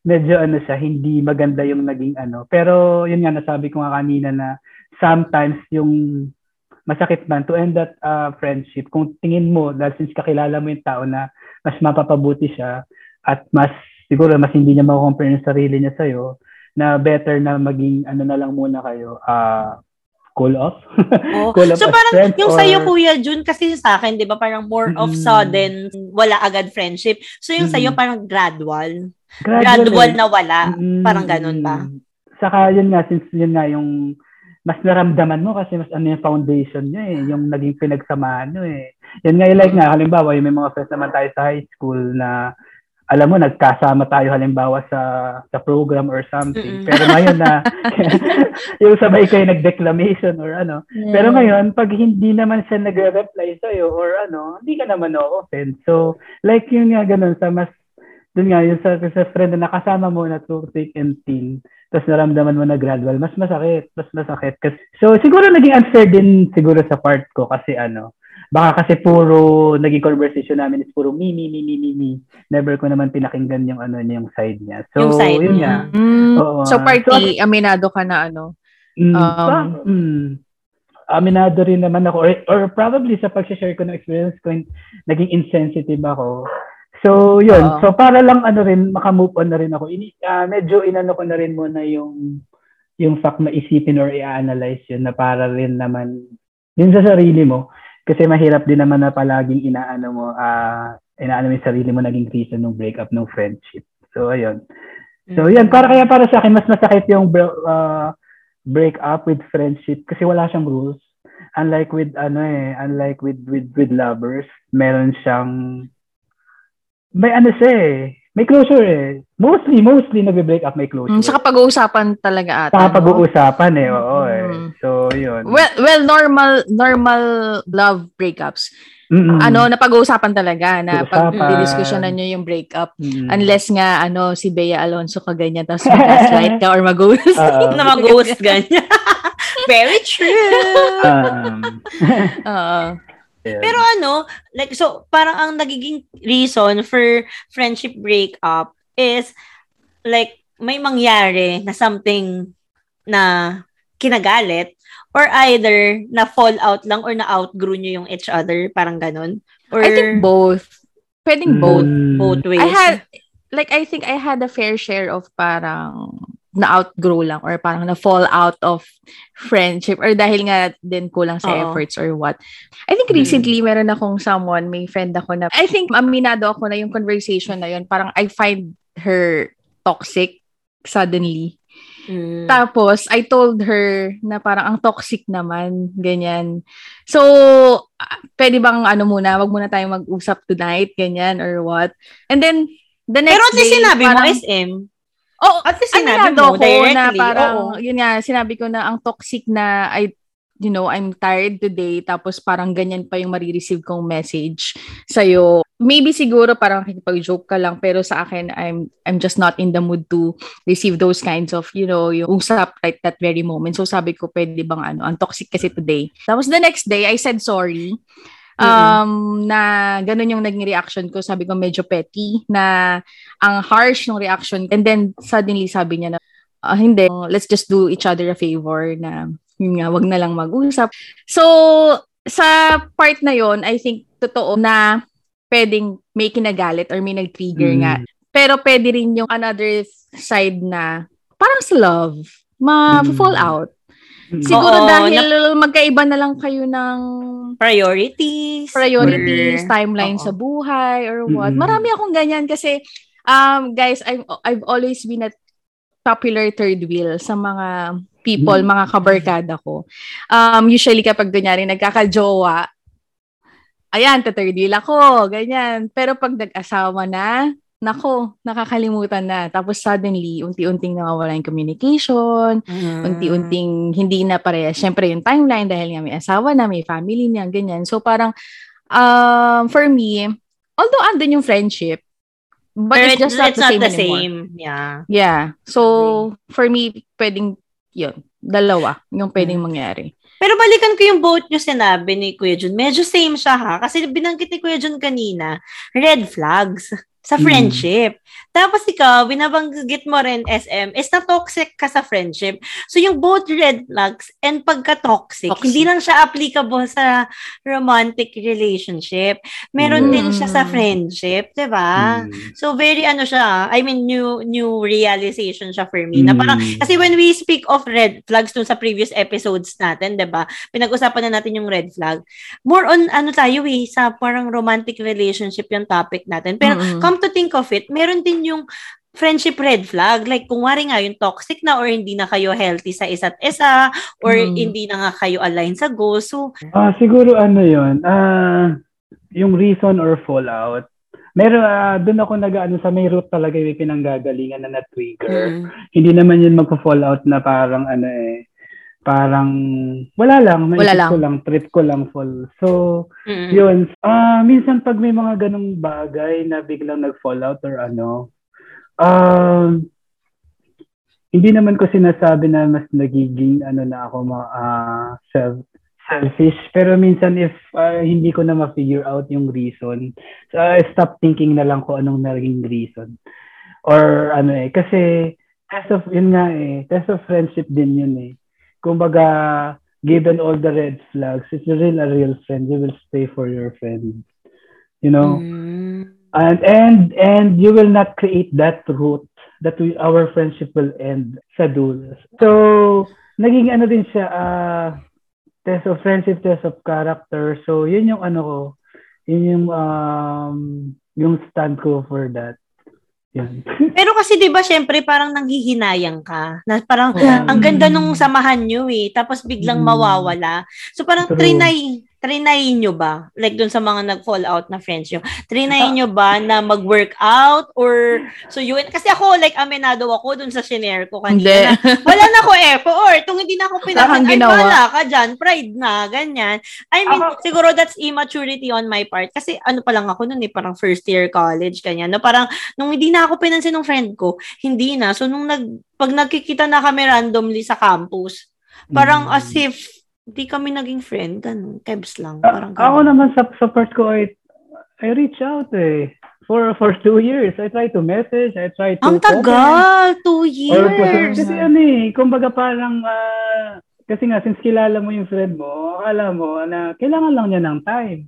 medyo ano siya, hindi maganda yung naging ano. Pero yun nga, nasabi ko nga kanina na sometimes yung masakit man to end that uh, friendship, kung tingin mo, dahil since kakilala mo yung tao na mas mapapabuti siya at mas, siguro mas hindi niya makukompare yung sarili niya sa'yo, na better na maging ano na lang muna kayo, uh, cool off. Oh. cool off So parang yung or- sa'yo Kuya Jun, kasi sa akin, di ba, parang more of Mm. sudden, wala agad friendship. So yung sa'yo Mm. parang gradual. Gradual, Gradual eh. na wala. Mm, Parang ganun ba? Saka yun nga, since yun nga yung mas naramdaman mo kasi mas ano yung foundation nyo eh, yung naging pinagsamahan nyo eh. Yan nga, like nga, halimbawa, yung may mga friends naman tayo sa high school na alam mo, nagkasama tayo halimbawa sa sa program or something. Mm-mm. Pero ngayon na, yung sabay kayo nag-declamation or ano. Pero ngayon, pag hindi naman siya nagre-reply sa'yo or ano, hindi ka naman na-offend. So, like yun nga ganun, sa mas, dun nga, yung sa, sa friend na nakasama mo na through thick and thin, tapos naramdaman mo na gradual, mas masakit, mas masakit. Kasi, so, siguro naging unfair din siguro sa part ko kasi ano, baka kasi puro naging conversation namin is puro me, me, me, me, me, me. Never ko naman pinakinggan yung ano niya, yung side niya. So, Yung side yun niya. Mm, Oo, so, ah. party, aminado ka na ano. Mm, Um, pa- mm. aminado rin naman ako or, or probably sa pag-share ko ng experience ko naging insensitive ako so yun uh so para lang ano rin makamove on na rin ako ini uh, medyo inano ko na rin muna yung yung fact na isipin or i-analyze yun na para rin naman din sa sarili mo kasi mahirap din naman na palaging inaano mo uh, inaano mo yung sarili mo naging reason ng breakup ng friendship so ayun so mm-hmm. yan para kaya para sa akin mas masakit yung uh, break up with friendship kasi wala siyang rules. Unlike with ano eh, unlike with with with lovers, meron siyang may ano siya eh, may closure eh. Mostly, mostly nagbe-break up may closure. Mm, saka pag-uusapan talaga ata. Saka pag-uusapan eh, oo. Mm. So, yun. Well, well, normal normal love breakups Mm-mm. ano, napag-uusapan talaga na pag diskusyonan nyo yung breakup. Mm-mm. Unless nga, ano, si Bea Alonso ka ganyan, tapos mag-gaslight ka or mag-ghost. Uh, na mag-ghost ganyan. Very true. um, yeah. Pero ano, like, so, parang ang nagiging reason for friendship breakup is, like, may mangyari na something na kinagalit Or either na fall out lang or na outgrow nyo yung each other, parang ganun? Or I think both. Pwedeng mm. both. Both ways. I had like I think I had a fair share of parang na-outgrow lang or parang na-fall out of friendship or dahil nga din kulang sa Uh-oh. efforts or what. I think recently, mm. meron akong someone, may friend ako na, I think aminado ako na yung conversation na yun, parang I find her toxic suddenly. Mm. Tapos, I told her na parang ang toxic naman, ganyan. So, pwede bang ano muna, wag muna tayong mag-usap tonight, ganyan, or what. And then, the next Pero at least sinabi parang, mo SM. Oh, at least sinabi mo directly. Na parang, Oo. yun nga, sinabi ko na ang toxic na I you know, I'm tired today, tapos parang ganyan pa yung marireceive kong message sa'yo. Maybe siguro parang nakikipag-joke ka lang, pero sa akin, I'm, I'm just not in the mood to receive those kinds of, you know, yung usap right that very moment. So sabi ko, pwede bang ano, ang toxic kasi today. Tapos the next day, I said sorry. Um, mm-hmm. na ganun yung naging reaction ko. Sabi ko, medyo petty, na ang harsh ng reaction. And then, suddenly, sabi niya na, uh, hindi, let's just do each other a favor na yun nga, wag na lang mag-usap. So, sa part na yon I think totoo na pwedeng may kinagalit or may nag-trigger mm. nga. Pero pwede rin yung another side na parang sa love, ma-fall mm. out. Mm. Siguro Oo, dahil na- magkaiba na lang kayo ng priorities, priorities, or... timeline Oo. sa buhay or what. Mm. Marami akong ganyan kasi um guys, I've I've always been a popular third wheel sa mga people, mm. mga kabarkada ko. Um, usually kapag kunyari nagkakajowa, ayan, third wheel ako, ganyan. Pero pag nag-asawa na, nako, nakakalimutan na. Tapos suddenly, unti-unting nawawala yung communication, mm. unti-unting hindi na parehas. Siyempre yung timeline dahil nga may asawa na, may family niya, ganyan. So parang, um, for me, although andun yung friendship, but it's just not, it's the, not same the same. Yeah. Yeah. So, for me, pwedeng yun, dalawa yung pwedeng hmm. mangyari. Pero balikan ko yung boat nyo sinabi ni Kuya Jun. Medyo same siya ha. Kasi binanggit ni Kuya Jun kanina, red flags sa hmm. friendship. Mm. Tapos ikaw, binabanggit mo rin SM, is na toxic ka sa friendship. So yung both red flags and pagka-toxic, toxic. hindi lang siya applicable sa romantic relationship. Meron mm. din siya sa friendship, 'di ba? Mm. So very ano siya, I mean new new realization siya for me. Mm. Na parang kasi when we speak of red flags dun sa previous episodes natin, 'di ba? Pinag-usapan na natin yung red flag. More on ano tayo eh sa parang romantic relationship yung topic natin. Pero mm-hmm. Come to think of it, meron din yung friendship red flag. Like, kung wari nga yung toxic na or hindi na kayo healthy sa isa't isa or hmm. hindi na nga kayo align sa goals. So, uh, siguro ano yun, uh, yung reason or fallout, meron, uh, doon ako nag-ano sa may root talaga yung pinanggagalingan na na-trigger. Mm. Hindi naman yun magpa-fall out na parang ano eh, parang wala lang, may wala lang. ko lang, trip ko lang fall. So, mm-hmm. yun. Uh, minsan pag may mga ganong bagay na biglang nag-fall out or ano, um, hindi naman ko sinasabi na mas nagiging ano na ako ma uh, self selfish pero minsan if uh, hindi ko na ma-figure out yung reason so I stop thinking na lang ko anong naging reason or ano eh kasi test of yun nga eh test of friendship din yun eh kumbaga given all the red flags, if you're really a real friend, you will stay for your friend. You know? Mm. And and and you will not create that root that we, our friendship will end sa dulo. So, naging ano din siya, uh, test of friendship, test of character. So, yun yung ano ko, yun yung, um, yung stand ko for that. Yan. Pero kasi 'di ba syempre parang nanghihinayang ka. Na parang Yeah. ang ganda nung samahan niyo eh tapos biglang Mm. mawawala. So parang True. trinay trinayin nyo ba? Like dun sa mga nag-fall out na friends nyo. Trinayin nyo ba na mag-work out or so yun? Kasi ako like amenado ako dun sa shinare ko Hindi. kanina. na Wala na ako effort. Kung hindi na ako pinansin, ay wala ka dyan. Pride na, ganyan. I mean, Ako- siguro that's immaturity on my part. Kasi ano pa lang ako nun eh, parang first year college, ganyan. No, parang nung hindi na ako pinansin ng friend ko, hindi na. So nung nag, pag nagkikita na kami randomly sa campus, parang Mm. as if di kami naging friend, ganun. Kebs lang. A- Parang Ah, ako ganun. naman sa, sa part ko, I, I reach out eh. For for two years. I try to message, I try to Ang comment. tagal! Two Or, years! kasi ano eh, kumbaga parang, ah, kasi nga, since kilala mo yung friend mo, akala mo na kailangan lang niya ng time.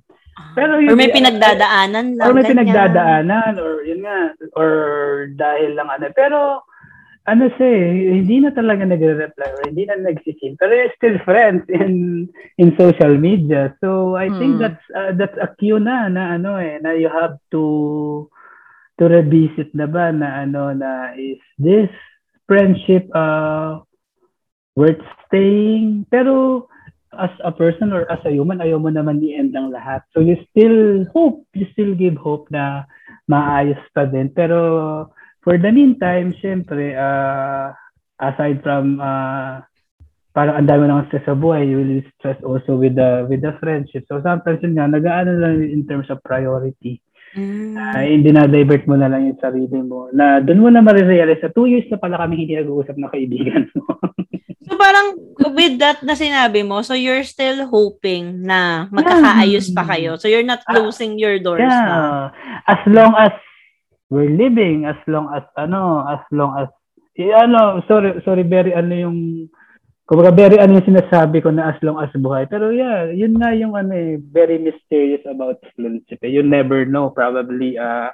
Pero or may yun- pinagdadaanan lang. or may ganyan. pinagdadaanan, or yun nga, or dahil lang ano. Pero, ano siya eh, hindi na talaga nagre-reply or hindi na nagsisim. Pero you're still friends in in social media. So, I think Hmm. that's uh, that's a cue na, na ano eh, na you have to to revisit na ba na ano na is this friendship uh worth staying pero as a person or as a human ayaw mo naman i-end ang lahat so you still hope you still give hope na maayos pa din pero for the meantime syempre uh, aside from uh, parang ang dami ng stress sa buhay you will be stressed also with the with the friendship so sometimes yun nga nag-aano lang in terms of priority Mm. ay hindi na divert mo na lang yung sarili mo na doon mo na marirealize na two years na pala kami hindi nag-uusap na kaibigan mo. So parang with that na sinabi mo, so you're still hoping na magkakaayos pa kayo. So you're not closing your doors yeah. As long as we're living, as long as ano, as long as eh, ano, sorry, sorry, very ano yung kumbaga very ano yung sinasabi ko na as long as buhay. Pero yeah, yun nga yung ano eh, very mysterious about friendship. Eh. You never know. Probably uh,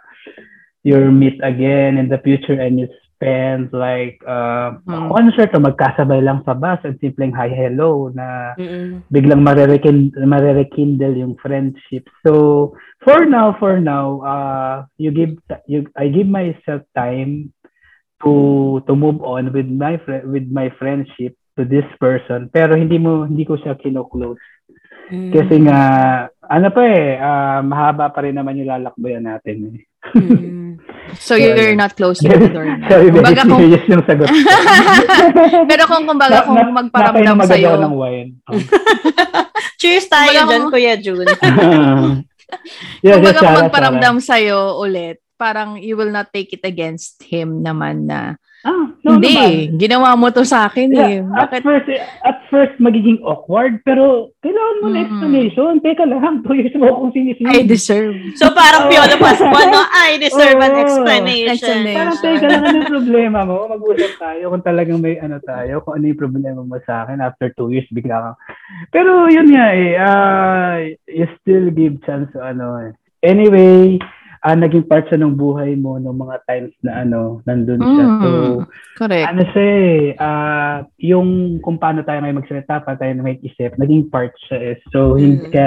you'll meet again in the future and you spend like uh, ano sure to, magkasabay lang sa bus at simpleng hi hello na Mm-mm. biglang marerekin marerekindle yung friendship. So for now, for now, uh, you give you I give myself time to to move on with my with my friendship to this person. Pero hindi mo hindi ko siya kino-close. Mm. Kasi nga ano pa eh, ah, mahaba pa rin naman yung lalakbayan natin eh. Mm. So you're not closing the door na. Sorry, Kumbaga kung, serious yung sagot. pero kung kumbaga kung Na- magparamdam agad sa'yo, ng wine. Cheers tayo Kumbaga dyan, Kuya Jun. yes, kumbaga yes, kung magparamdam sa'yo ulit, parang you will not take it against him naman na. Ah, no, hindi, naman. ginawa mo to sa akin eh. Yeah, at Bakit? first, at first magiging awkward, pero kailangan mo na Mm. explanation. Teka lang, two years mo akong sinisisi. I deserve. So parang Piolo Pascual, no? I deserve an Oo. explanation. Explanation. Parang teka lang, ano yung problema mo? Mag-usap tayo kung talagang may ano tayo, kung ano yung problema mo sa akin after two years, bigla kang... Pero yun nga eh, ah, you still give chance to ano eh. Anyway, ah, naging part siya ng buhay mo ng mga times na ano, nandun siya. Mm. So, Correct. ano siya ah, yung kung paano tayo ngayon magsalita, paano tayo may isip, naging part siya eh. So, hindi Mm. ka,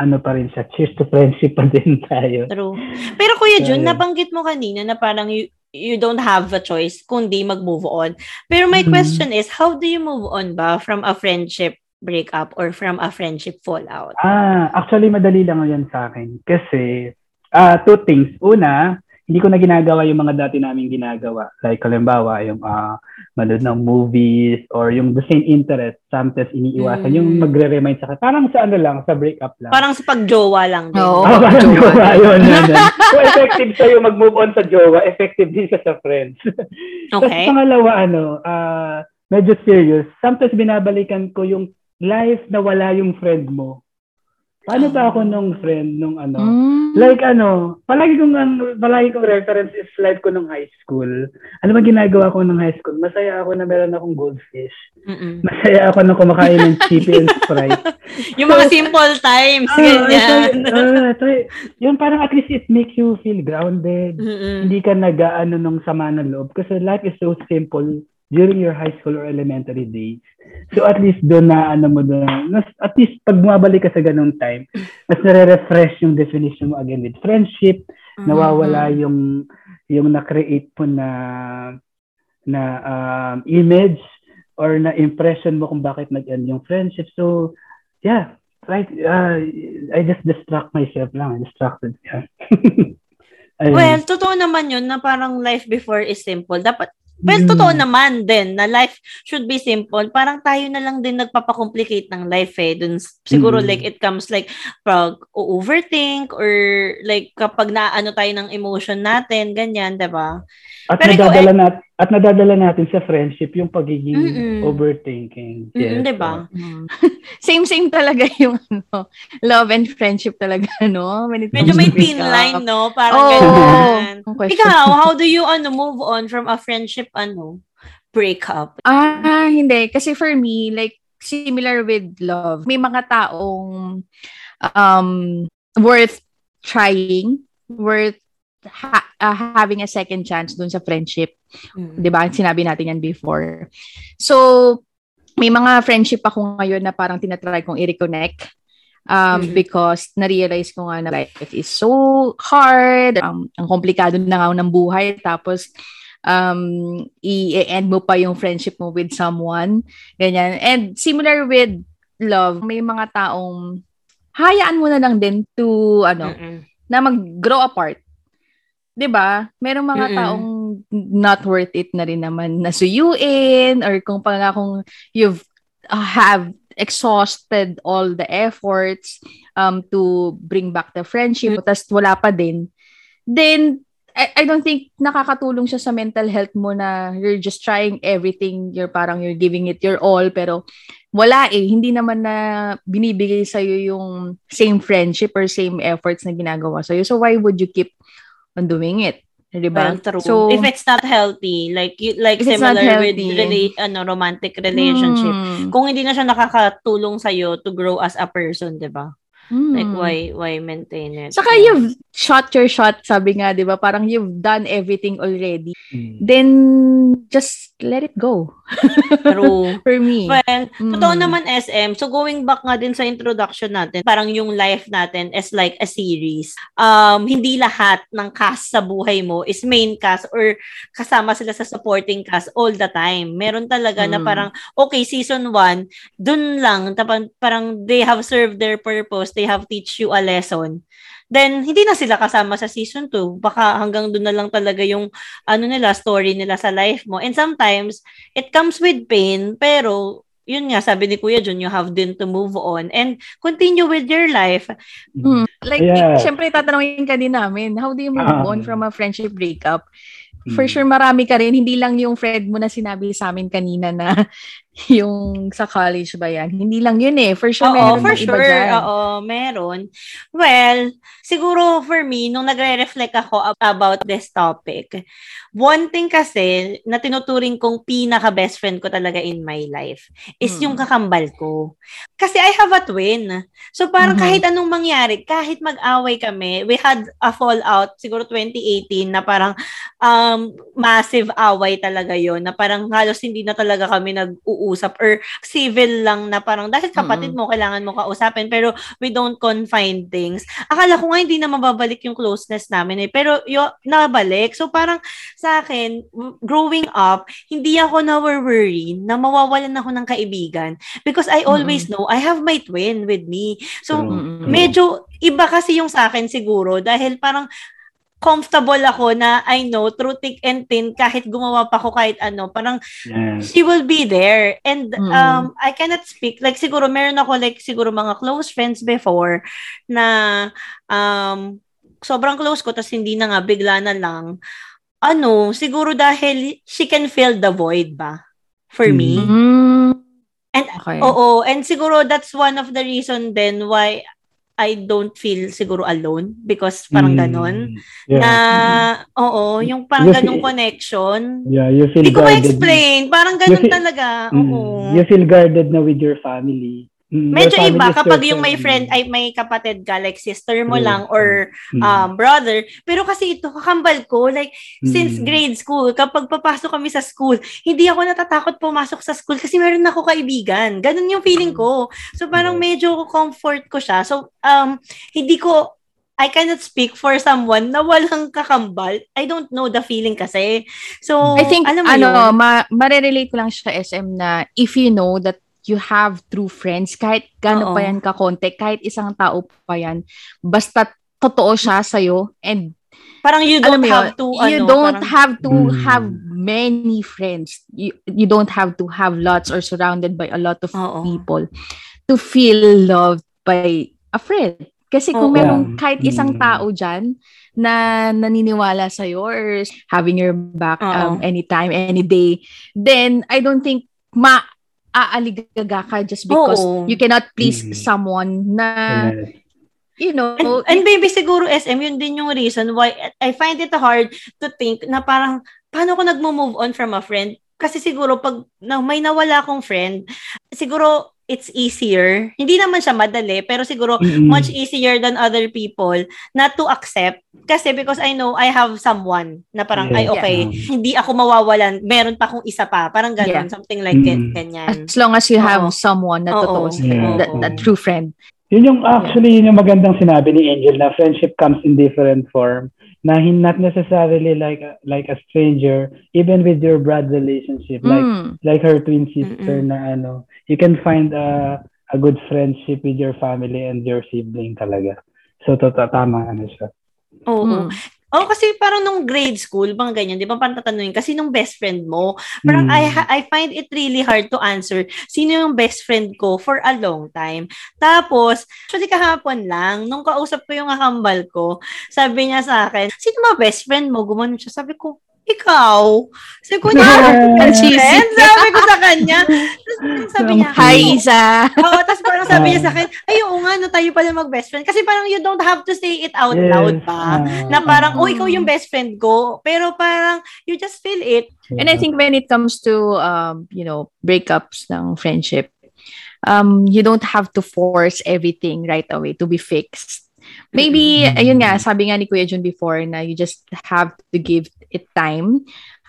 ano pa rin siya, cheers to friendship pa din tayo. True. Pero Kuya Jun, Ayun. nabanggit mo kanina na parang you, you don't have a choice kundi mag-move on. Pero my Mhm. question is, how do you move on ba from a friendship breakup or from a friendship fallout? Ah, actually, madali lang yan sa akin. Kasi, ah two things. Una, hindi ko na ginagawa yung mga dati namin ginagawa. Like, halimbawa, yung ah manood ng movies or yung the same interest. Sometimes iniiwasan Mm. yung magre-remind sa Parang sa ano lang, sa breakup lang. Parang sa pagjowa lang. Oo. Oh, parang jowa. yun. yun, yun. Kung effective sa'yo mag-move on sa jowa, effective din siya sa friends. Tapos Okay. pangalawa, ano, ah medyo serious. Sometimes binabalikan ko yung life na wala yung friend mo. Paano ba ako nung friend nung ano? Mm. Like ano, palagi kong ang palagi kong reference is life ko nung high school. Ano ba ginagawa ko nung high school? Masaya ako na meron akong goldfish. Mm-mm. Masaya ako na kumakain ng chippy and Sprite. Yung mga simple times, Ah, ganyan. ito, ah, ito, yun parang at least it makes you feel grounded. Mm-mm. Hindi ka nag-ano nung sama ng loob. Kasi life is so simple during your high school or elementary days. So at least doon na ano mo doon, nas- at least pag bumabalik ka sa ganung time, mas nare-refresh yung definition mo again with friendship, nawawala yung yung na-create po na na um, image or na impression mo kung bakit nag-end yung friendship. So yeah, right uh, I just distract myself lang, I distracted. Yeah. Ayun. Well, totoo naman yun na parang life before is simple. Dapat Well, Mm. totoo naman din na life should be simple. Parang tayo na lang din nagpapakomplicate ng life eh. Dun, siguro Mm. like it comes like pag overthink or like kapag naano tayo ng emotion natin, ganyan, 'di ba? At Pero ikaw, nadadala nat at nadadala natin sa friendship yung pagiging Mm-mm. overthinking. Mm, Yes, 'di ba? Mm. same same talaga yung ano, love and friendship talaga no when it Medyo may thin line, no? Parang Oo. ganyan. Ikaw, how do you ano move on from a friendship ano breakup? Ah, hindi. Kasi for me, like, similar with love, may mga taong um, worth trying, worth ha- uh, having a second chance dun sa friendship. Mm. 'Di ba? Sinabi natin yan before. So, may mga friendship ako ngayon na parang tinatry kong i-reconnect. Um, Mhm. because na-realize ko nga na life is so hard, um, ang komplikado na nga ng buhay, tapos um, i-end mo pa yung friendship mo with someone, ganyan. And similar with love, may mga taong hayaan mo na lang din to, ano, Mm-mm. na mag-grow apart. 'Di ba? Merong mga Mm-mm. taong not worth it na rin naman na suyuin or kung pa nga kung you've uh, have exhausted all the efforts um to bring back the friendship Mm. tapos wala pa din then I, I don't think nakakatulong siya sa mental health mo na you're just trying everything you're parang you're giving it your all pero wala eh hindi naman na binibigay sa yung same friendship or same efforts na ginagawa sa so why would you keep on doing it 'di ba Well, true. so if it's not healthy, like you, like similar with rela- ano romantic relationship. Hmm. Kung hindi na siya nakakatulong sa to grow as a person, 'di ba? Hmm. Like why why maintain it? Saka you've shot your shot, sabi nga, di ba? Parang you've done everything already. Mm. Then, just let it go. True. For me. Well, Mm. totoo naman SM. So going back nga din sa introduction natin, parang yung life natin is like a series. Um, hindi lahat ng cast sa buhay mo is main cast or kasama sila sa supporting cast all the time. Meron talaga na Mm. parang, okay, season 1, dun lang, tapang, parang they have served their purpose, they have teach you a lesson. Then, hindi na sila kasama sa season 2. Baka hanggang doon na lang talaga yung ano nila, story nila sa life mo. And sometimes, it comes with pain, pero yun nga, sabi ni Kuya Jun, you have then to move on and continue with your life. Hmm. Like, Yeah. syempre, tatanungin ka din namin, how do you move Ah. on from a friendship breakup? For Mm. sure, marami ka rin. Hindi lang yung friend mo na sinabi sa amin kanina na yung sa college ba yan. Hindi lang yun eh. For sure, Oo, meron for iba sure. dyan. Oo, meron. Well, siguro for me, nung nagre-reflect ako ab- about this topic, one thing kasi na tinuturing kong pinaka-best friend ko talaga in my life is Mm. yung kakambal ko. Kasi I have a twin. So parang Mhm. kahit anong mangyari, kahit mag-away kami, we had a fallout, siguro 2018, na parang um, massive away talaga yon na parang halos hindi na talaga kami nag-uusap or civil lang na parang dahil kapatid mo, kailangan mo kausapin pero we don't confine things. Akala ko nga hindi na mababalik yung closeness namin eh. Pero yo, nabalik. So parang sa akin, growing up, hindi ako na-worry na mawawalan ako ng kaibigan because I always know I have my twin with me. So. Mm-mm. medyo iba kasi yung sa akin siguro dahil parang comfortable ako na I know through thick and thin kahit gumawa pa ako kahit ano parang Yes. she will be there and Mm. um I cannot speak like siguro meron ako like siguro mga close friends before na um sobrang close ko tapos hindi na nga bigla na lang ano siguro dahil she can fill the void ba for me Mm. And Okay. Oo, and siguro that's one of the reason then why I don't feel siguro alone because parang Mm, ganon. Yeah. Na, oo, yung parang You feel- ganong connection. yeah, you feel Hindi ko guarded. ma-explain. Parang ganon feel- talaga. Mm, Oo. You feel guarded na with your family. Mm, Medyo iba kapag yung may friend ay may kapatid ka like sister mo True. lang or Mm, um brother. Pero kasi ito kakambal ko like since mm, grade school kapag papasok kami sa school, hindi ako natatakot pumasok sa school kasi meron ako kaibigan. Ganun yung feeling ko. So parang Yeah. medyo comfort ko siya. So um hindi ko I cannot speak for someone na walang kakambal. I don't know the feeling kasi. So, I think, alam mo ano, yun? ma marerelate ko lang siya SM na if you know that you have true friends, kahit gano'n pa yan kakonte, kahit isang tao pa yan, basta totoo siya sa'yo and parang you don't mo have yun, to, you ano, don't parang, have to Mm. have many friends. You, you don't have to have lots or surrounded by a lot of Oo. people to feel loved by a friend. Kasi kung Oo. merong kahit isang Mm. tao dyan na naniniwala sa'yo or having your back um, anytime, any day, then I don't think ma aaligaga ka just because Oo. you cannot please Mm. someone na, you know, And, and maybe siguro SM, yun din yung reason why I find it hard to think na parang, paano ko nagmo-move on from a friend? Kasi siguro pag na, may nawala akong friend, siguro it's easier. Hindi naman siya madali, pero siguro Mm-mm. much easier than other people not to accept. Kasi because I know I have someone na parang, ay Yes. okay, Yeah. hindi ako mawawalan, meron pa akong isa pa. Parang ganun, Yeah. something like it, Mm. ganyan. as long as you have Oo. someone na Oo. totoo sa'yo, Yeah. that, that true friend. Yun yung actually yun yung magandang sinabi ni Angel na friendship comes in different form na hin- not necessarily like a, like a stranger even with your blood relationship like Mm. like her twin sister Mm-mm. na ano you can find a a good friendship with your family and your sibling talaga so to, to tama ano siya Oo. Mm. Oh, kasi parang nung grade school, bang ganyan, di ba? Parang tatanungin, kasi nung best friend mo, parang Mm. I, ha- I find it really hard to answer sino yung best friend ko for a long time. Tapos, actually kahapon lang, nung kausap ko yung kakambal ko, sabi niya sa akin, sino ba best friend mo? Gumanon siya. Sabi ko, ikaw. Sabi ko, niya, friend? Sabi ko sa kanya. Tapos sabi niya, Hi, Isa. Oo, tapos parang sabi niya sa akin, ay, oo nga, no, tayo pala mag-best friend. Kasi parang you don't have to say it out Yes, loud pa. na parang, oh, ikaw yung best friend ko. Pero parang, you just feel it. And I think when it comes to um, you know, breakups ng friendship, um, you don't have to force everything right away to be fixed. Maybe, ayun nga, sabi nga ni Kuya Jun before na you just have to give it time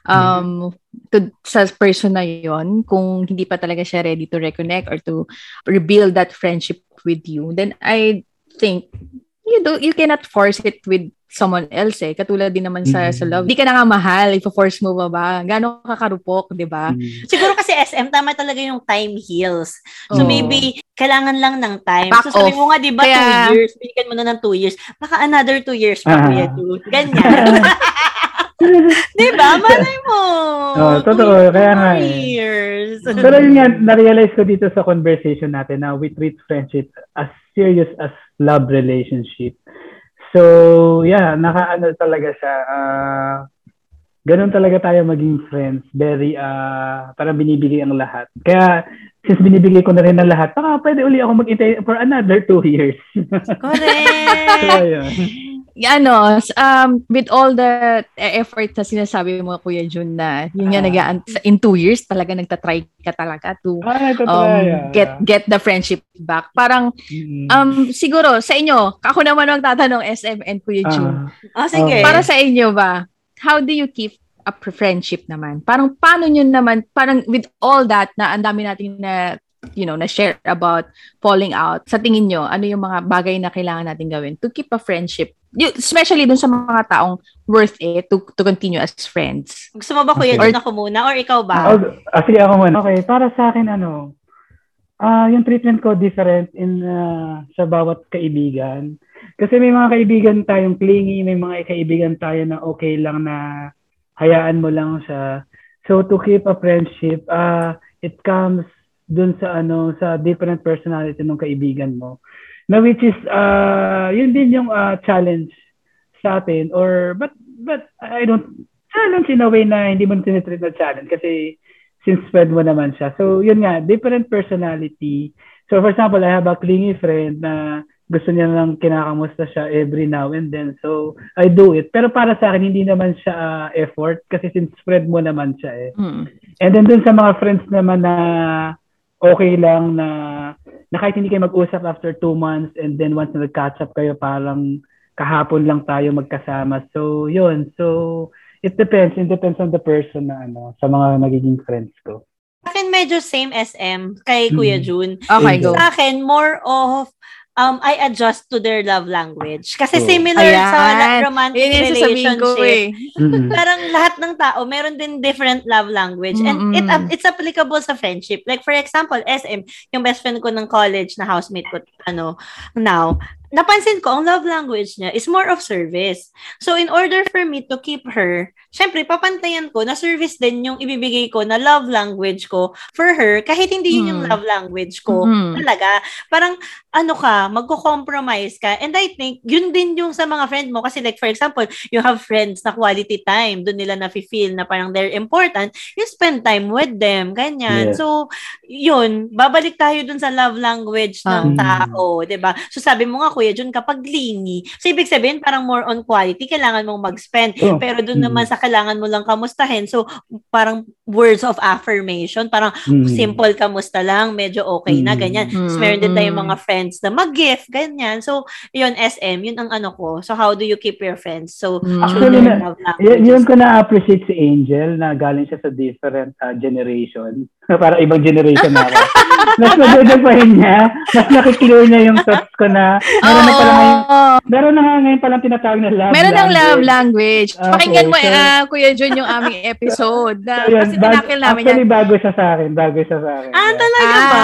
um, to, sa person na yon kung hindi pa talaga siya ready to reconnect or to rebuild that friendship with you, then I think you do you cannot force it with someone else eh. Katulad din naman sa, Mm. sa love. Di ka na nga mahal, ipo-force mo ba ba? Gano'ng kakarupok, di ba? Mm. Siguro kasi SM, tama talaga yung time heals. So Oo. maybe, kailangan lang ng time. Back so sabi off. mo nga, di ba, Kaya- two years, binigyan mo na ng two years. Baka another two years pa, Ah. kuya. Ganyan. di ba? Malay mo. Two totoo. Kaya nga eh. years. Pero yun nga, na-realize ko dito sa conversation natin na we treat friendship as serious as love relationship. So, yeah, nakaano talaga siya. ah ganun talaga tayo maging friends. Very, ah parang binibigay ang lahat. Kaya, since binibigay ko na rin ang lahat, baka pwede uli ako mag-intay for another two years. so, Correct. yun. Ano, um, with all the e- effort na sinasabi mo, Kuya Jun, na yun nga, Ah. nag in two years, talaga nagtatry ka talaga to Ah, um, get get the friendship back. Parang, Mm. um, siguro, sa inyo, ako naman ang tatanong, SM and Kuya Jun, Ah. Oh, sige. para sa inyo ba, how do you keep a pr- friendship naman? Parang, paano nyo naman, parang with all that, na ang dami natin na, you know, na share about falling out, sa tingin nyo, ano yung mga bagay na kailangan natin gawin to keep a friendship especially dun sa mga taong worth it to, to continue as friends. Gusto mo ba, kuya, Okay. doon ako muna? Or ikaw ba? Oh, ah, sige ako muna. Okay, para sa akin ano, ah yung treatment ko different in ah, sa bawat kaibigan. Kasi may mga kaibigan tayong clingy, may mga kaibigan tayo na okay lang na hayaan mo lang siya. So to keep a friendship, ah it comes dun sa ano sa different personality ng kaibigan mo. Na which is ah yun din yung ah, challenge sa atin or but but I don't challenge in a way na hindi mo tinitreat na challenge kasi since friend mo naman siya. So, yun nga, different personality. So, for example, I have a clingy friend na gusto niya lang kinakamusta siya every now and then. So, I do it. Pero para sa akin, hindi naman siya uh, effort kasi since friend mo naman siya eh. Mm. And then dun sa mga friends naman na okay lang na, na kahit hindi kayo mag-usap after two months and then once na nag-catch up kayo, parang kahapon lang tayo magkasama. So, yun. So, it depends. It depends on the person na ano, sa mga nagiging friends ko. Sa akin, medyo same SM kay Kuya Mm. June. Okay, go. Sa akin, more of um I adjust to their love language. Kasi Oh. similar Ayan. sa romantic Yun sasabihin ko relationship. eh. Parang lahat ng tao, meron din different love language. And it it's applicable sa friendship. Like for example, SM, yung best friend ko ng college na housemate ko, ano, now, napansin ko, ang love language niya is more of service. So, in order for me to keep her, syempre, papantayan ko na service din yung ibibigay ko na love language ko for her, kahit hindi yun yung Mm. love language ko. Mm. Talaga. Parang, ano ka, magko-compromise ka. And I think, yun din yung sa mga friend mo. Kasi like, for example, you have friends na quality time, doon nila na-feel na parang they're important, you spend time with them, ganyan. Yes. So, yun, babalik tayo dun sa love language ng Um. tao, 'di ba So, sabi mo nga, Kuya Jun, kapag lingy, so ibig sabihin, parang more on quality, kailangan mong mag-spend. Oh. Pero dun Mm. naman sa kailangan mo lang kamustahin, so, parang words of affirmation, parang Mm. simple kamusta lang, medyo okay na, Mm. ganyan. Mm, So, meron din tayong mm. mga friends na mag-gift, ganyan. So, yun, SM, yun ang ano ko. So, how do you keep your friends? So, Mm. Actually, na- Y- yun ko na-appreciate si Angel na galing siya sa different uh, generation. Para ibang generation na ako. mas madadapahin niya, mas nakiklear niya yung thoughts ko na meron na pala ngayon, meron na nga ngayon palang tinatawag na love Meron ng language. love language. Okay, Pakinggan mo, so- ah, Kuya Jun, yung aming episode. Na, So, yun, kasi tinakil namin actually, yan. bago siya sa akin. Bago siya sa akin. Ah, talaga Ah. ba?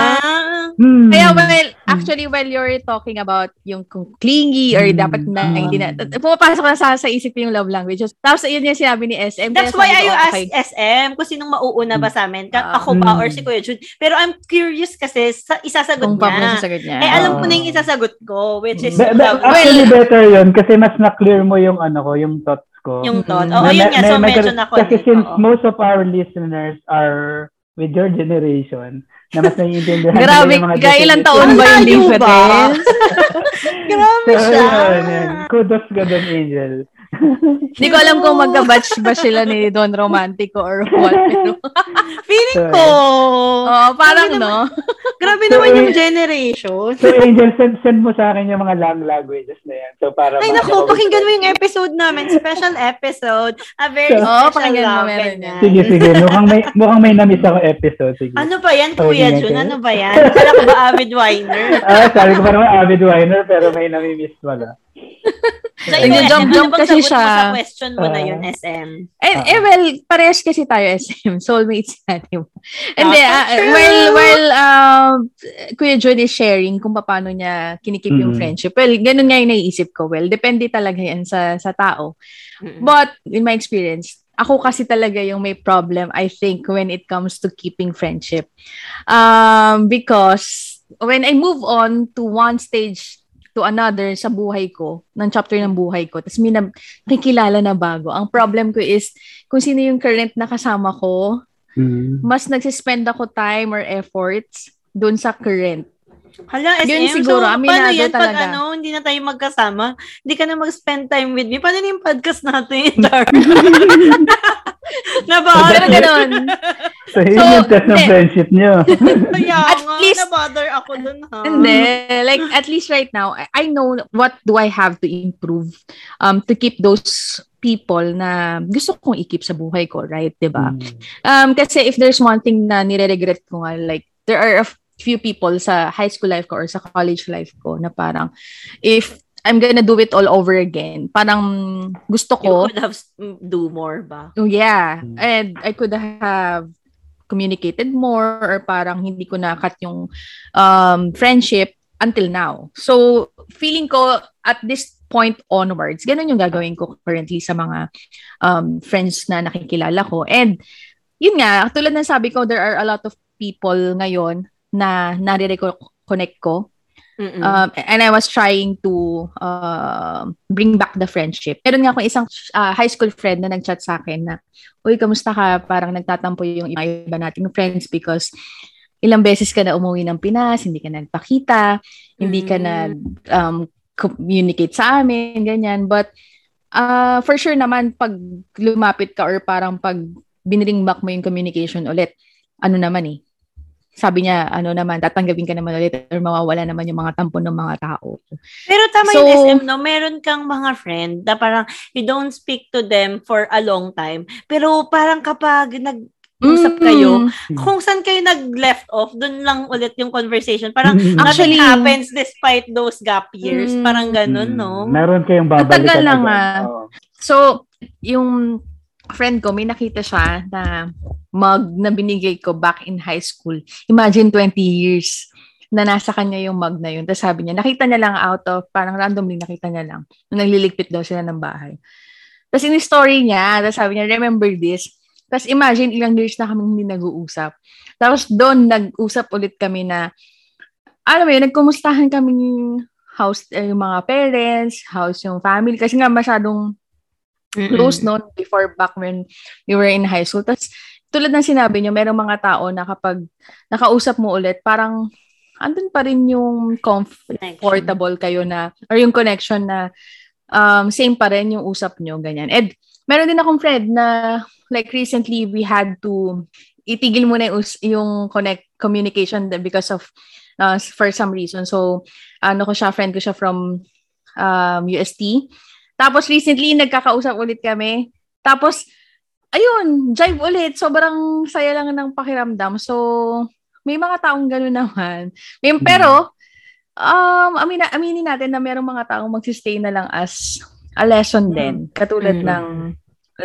Hmm. Kaya well, actually, while you're talking about yung kung clingy or Mm. dapat na Ah. hindi na, pumapasok na sa, sa isip yung love languages. Tapos yun yung sinabi ni SM. That's why I ko, ask okay. SM kung sinong mauuna ba sa amin. Ka- Ah. ako ba Mm. or si Kuya Jun. Pero I'm curious kasi sa isasagot Kung niya. sasagot niya. Eh, alam ko Ah. na yung isasagot ko, which is Be- be- actually, language. better yun kasi mas na-clear mo yung ano ko, yung thoughts ko. Yung thought. Mm. Oo, Na- yun na- nga. So, na- medyo na Kasi since most of our listeners are with your generation, na mas naiintindihan nila Grabe, yung mga kailan different- taon ba yung difference? Grabe So, siya. yun, yun. Kudos ka dun, Angel. Hindi ko alam kung magka-batch ba sila ni Don Romantico or what. Pero, Feeling So, ko. oh, parang Grabe no. Grabe So, naman yung eh, generation. So, Angel, send, send mo sa akin yung mga lang languages na yan. So, para Ay, naku, pakinggan mo yung episode namin. Special episode. A very Oo, special pakinggan mo, love meron yan. Sige, sige. Mukhang may, mukhang may namiss ako episode. Sige. Ano ba yan, Oh, Kuya Jun? Ano ba yan? Kala ko ba avid winer? Ah, sabi ko pa naman avid winer, pero may namimiss wala. So, Nag- ikaw, jump- SM, jump ano kasi mo siya. sa question mo na Ah. yun, SM? Eh, Ah. eh, well, parehas kasi tayo SM. Soulmates natin. And then, true. while, while um, Kuya John is sharing kung paano niya kinikip yung Mhm. friendship, well, ganun nga yung naiisip ko. Well, depende talaga yan sa, sa tao. Mm-mm. But, in my experience, ako kasi talaga yung may problem, I think, when it comes to keeping friendship. Um, because, when I move on to one stage to another sa buhay ko, ng chapter ng buhay ko, tapos may na- nakikilala na bago. Ang problem ko is, kung sino yung current na kasama ko, Mm. mas nagsispend ako time or efforts doon sa current. Hala, SM, Yun siguro, so, aminado paano yan pag talaga. ano, hindi na tayo magkasama? Hindi ka na mag-spend time with me. Paano na yung podcast natin, Dar? Nabahal. Pero ganun. So, yun So, yung test ng friendship niyo. Kaya At nga, least- nabother ako dun, ha? Hindi. Like, at least right now, I, I know what do I have to improve um, to keep those people na gusto kong i-keep sa buhay ko, right? 'Di ba? Mm. Um, kasi if there's one thing na nire-regret ko nga, like, there are a few people sa high school life ko or sa college life ko na parang, if I'm gonna do it all over again, parang gusto You ko, could have s- m- do more ba? Oh, yeah. Mm. And I could have communicated more or parang hindi ko na-cut yung um, friendship until now. So, feeling ko at this point onwards, ganun yung gagawin ko currently sa mga um, friends na nakikilala ko. And yun nga, tulad ng sabi ko, there are a lot of people ngayon na nare-reconnect ko Mm-mm. Um, and I was trying to uh, bring back the friendship. Meron nga akong isang uh, high school friend na nag-chat sa akin na, Uy, kamusta ka? Parang nagtatampo yung iba nating friends because ilang beses ka na umuwi ng Pinas, hindi ka nagpakita, hindi ka na um, communicate sa amin, ganyan. But uh, for sure naman, pag lumapit ka or parang pag biniring back mo yung communication ulit, ano naman eh, sabi niya, ano naman, tatanggapin ka naman ulit or mawawala naman yung mga tampon ng mga tao. Pero tama so, yung SM, no? Meron kang mga friend na parang you don't speak to them for a long time. Pero parang kapag nag usap kayo, mm. kung saan kayo nag-left off, dun lang ulit yung conversation. Parang mm. actually happens despite those gap years. Mm. Parang ganun, no? Meron kayong babalikan. Matagal lang ah. Oh. So, yung friend ko, may nakita siya na mug na binigay ko back in high school. Imagine 20 years na nasa kanya yung mug na yun. Tapos sabi niya, nakita niya lang out of, parang randomly nakita niya lang, nung nagliligpit daw sila ng bahay. Tapos in story niya, tapos sabi niya, remember this, tapos imagine, ilang years na kami hindi nag-uusap. Tapos doon, nag-usap ulit kami na, alam mo yun, nagkumustahan kami house, eh, yung mga parents, house yung family. Kasi nga masyadong Mm-mm. close noon before back when we were in high school. Tapos tulad ng sinabi niyo, merong mga tao na kapag nakausap mo ulit, parang andun pa rin yung comfortable kayo na, or yung connection na um, same pa rin yung usap nyo, ganyan. And meron din akong friend na like recently we had to itigil muna yung, yung connect communication because of uh, for some reason. So ano ko siya, friend ko siya from um, UST. Tapos recently nagkakausap ulit kami. Tapos ayun, jive ulit. Sobrang saya lang ng pakiramdam. So may mga taong gano'n naman. May, pero um amin aminin natin na merong mga taong magsistay na lang as a lesson din. Katulad mm-hmm. ng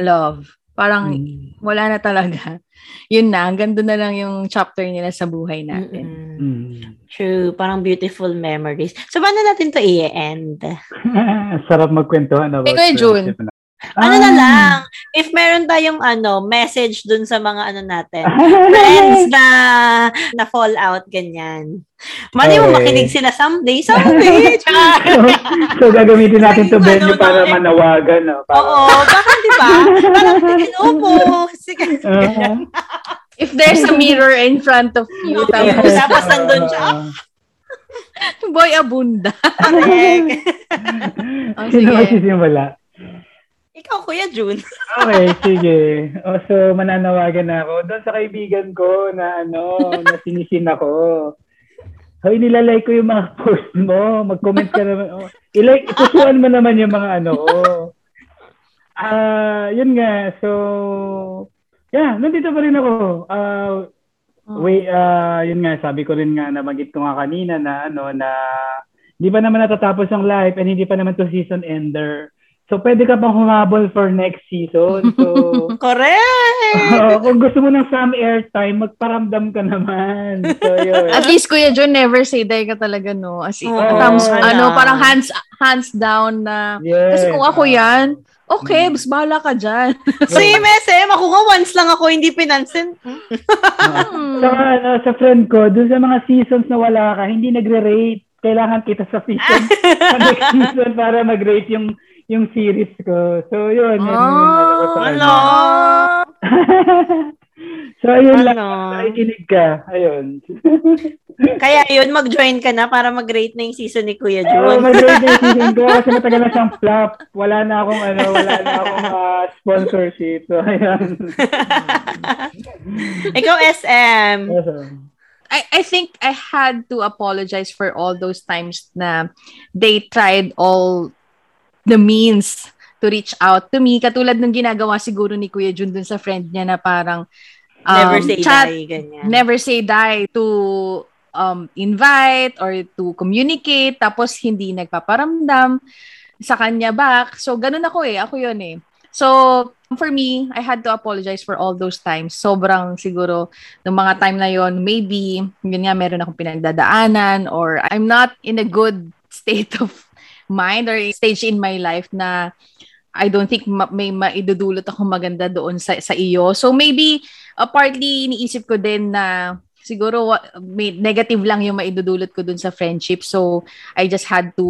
love. Parang mm. wala na talaga. Yun na, hanggang doon na lang yung chapter nila sa buhay natin. Mm. True, parang beautiful memories. So, paano natin to i-end? Sarap magkwentuhan about Ikaw, June. Ano na ah. lang, if meron tayong ano, message dun sa mga ano natin, friends na na fall out ganyan. Mali mo makinig sila someday, someday. so, so, gagamitin natin to venue ano, para manawagan. No? Para... Oo, baka di ba? Parang sige. Sige, uh-huh. If there's a mirror in front of you, okay. tapos, tapos nandun siya, Boy Abunda. Correct. oh, sige. Sino magsisimula? Ikaw, Kuya June. okay, sige. O, so, mananawagan na ako. Doon sa kaibigan ko na ano, na sinisin ako. Hoy, nilalike ko yung mga post mo. Mag-comment ka naman. Oh, ilike, ikusuan mo naman yung mga ano ko. Ah, uh, yun nga. So, yeah, nandito pa rin ako. Uh, wait, uh, yun nga, sabi ko rin nga, nabanggit ko nga kanina na ano, na hindi pa naman natatapos ang life and hindi pa naman to season ender. So, pwede ka pang humabol for next season. So, Correct! Uh, kung gusto mo ng some airtime, magparamdam ka naman. So, yun. At least, Kuya John, never say die ka talaga, no? As in, oh, thumbs, ano, parang hands hands down na, yes. kasi kung ako yan, okay, mas bahala ka dyan. Same SM, ako nga once lang ako hindi pinansin. uh, so, ano, sa friend ko, dun sa mga seasons na wala ka, hindi nagre-rate. Kailangan kita sa season, sa next season para mag-rate yung yung series ko. So, yun. Oh, yun ano so, ayun ano? lang. Nakikinig ka. Ayun. Kaya yun, mag-join ka na para mag-rate na yung season ni Kuya Jun. Oo, mag-rate na yung season ko kasi matagal na siyang flop. Wala na akong, ano, wala na akong uh, sponsorship. So, ayun. Ikaw, SM. I, I think I had to apologize for all those times na they tried all the means to reach out to me. Katulad ng ginagawa siguro ni Kuya Jun dun sa friend niya na parang um, never say chat, die, ganyan. Never say die to um, invite or to communicate tapos hindi nagpaparamdam sa kanya back. So, ganun ako eh. Ako yun eh. So, for me, I had to apologize for all those times. Sobrang siguro, ng mga time na yon maybe, yun nga, meron akong pinagdadaanan or I'm not in a good state of mind or stage in my life na I don't think ma- may maidudulot ako maganda doon sa, sa iyo. So maybe uh, partly iniisip ko din na siguro may negative lang yung maidudulot ko dun sa friendship. So I just had to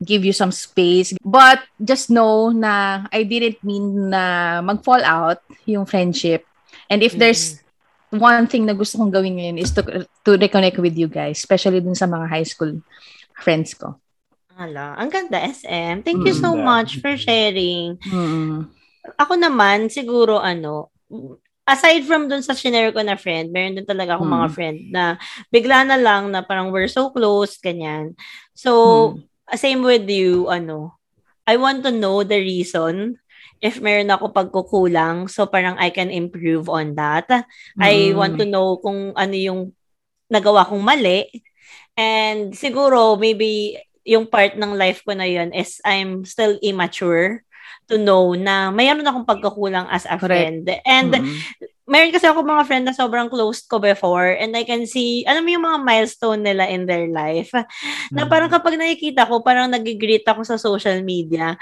give you some space. But just know na I didn't mean na mag-fall out yung friendship. And if there's one thing na gusto kong gawin ngayon is to, to reconnect with you guys, especially dun sa mga high school friends ko. Ala, ang ganda SM. Thank you so much for sharing. Mm. Ako naman, siguro ano, aside from dun sa shinare ko na friend, meron din talaga akong mga Mm. friend na bigla na lang na parang we're so close, ganyan. So, same with you, ano, I want to know the reason if meron ako pagkukulang. So, parang I can improve on that. I Mm. want to know kung ano yung nagawa kong mali. And siguro, maybe yung part ng life ko na yun is I'm still immature to know na mayroon akong pagkakulang as a Correct. friend. And Mm. meron kasi ako mga friend na sobrang close ko before and I can see, alam mo yung mga milestone nila in their life. Na Mm. parang kapag nakikita ko, parang nag-greet ako sa social media.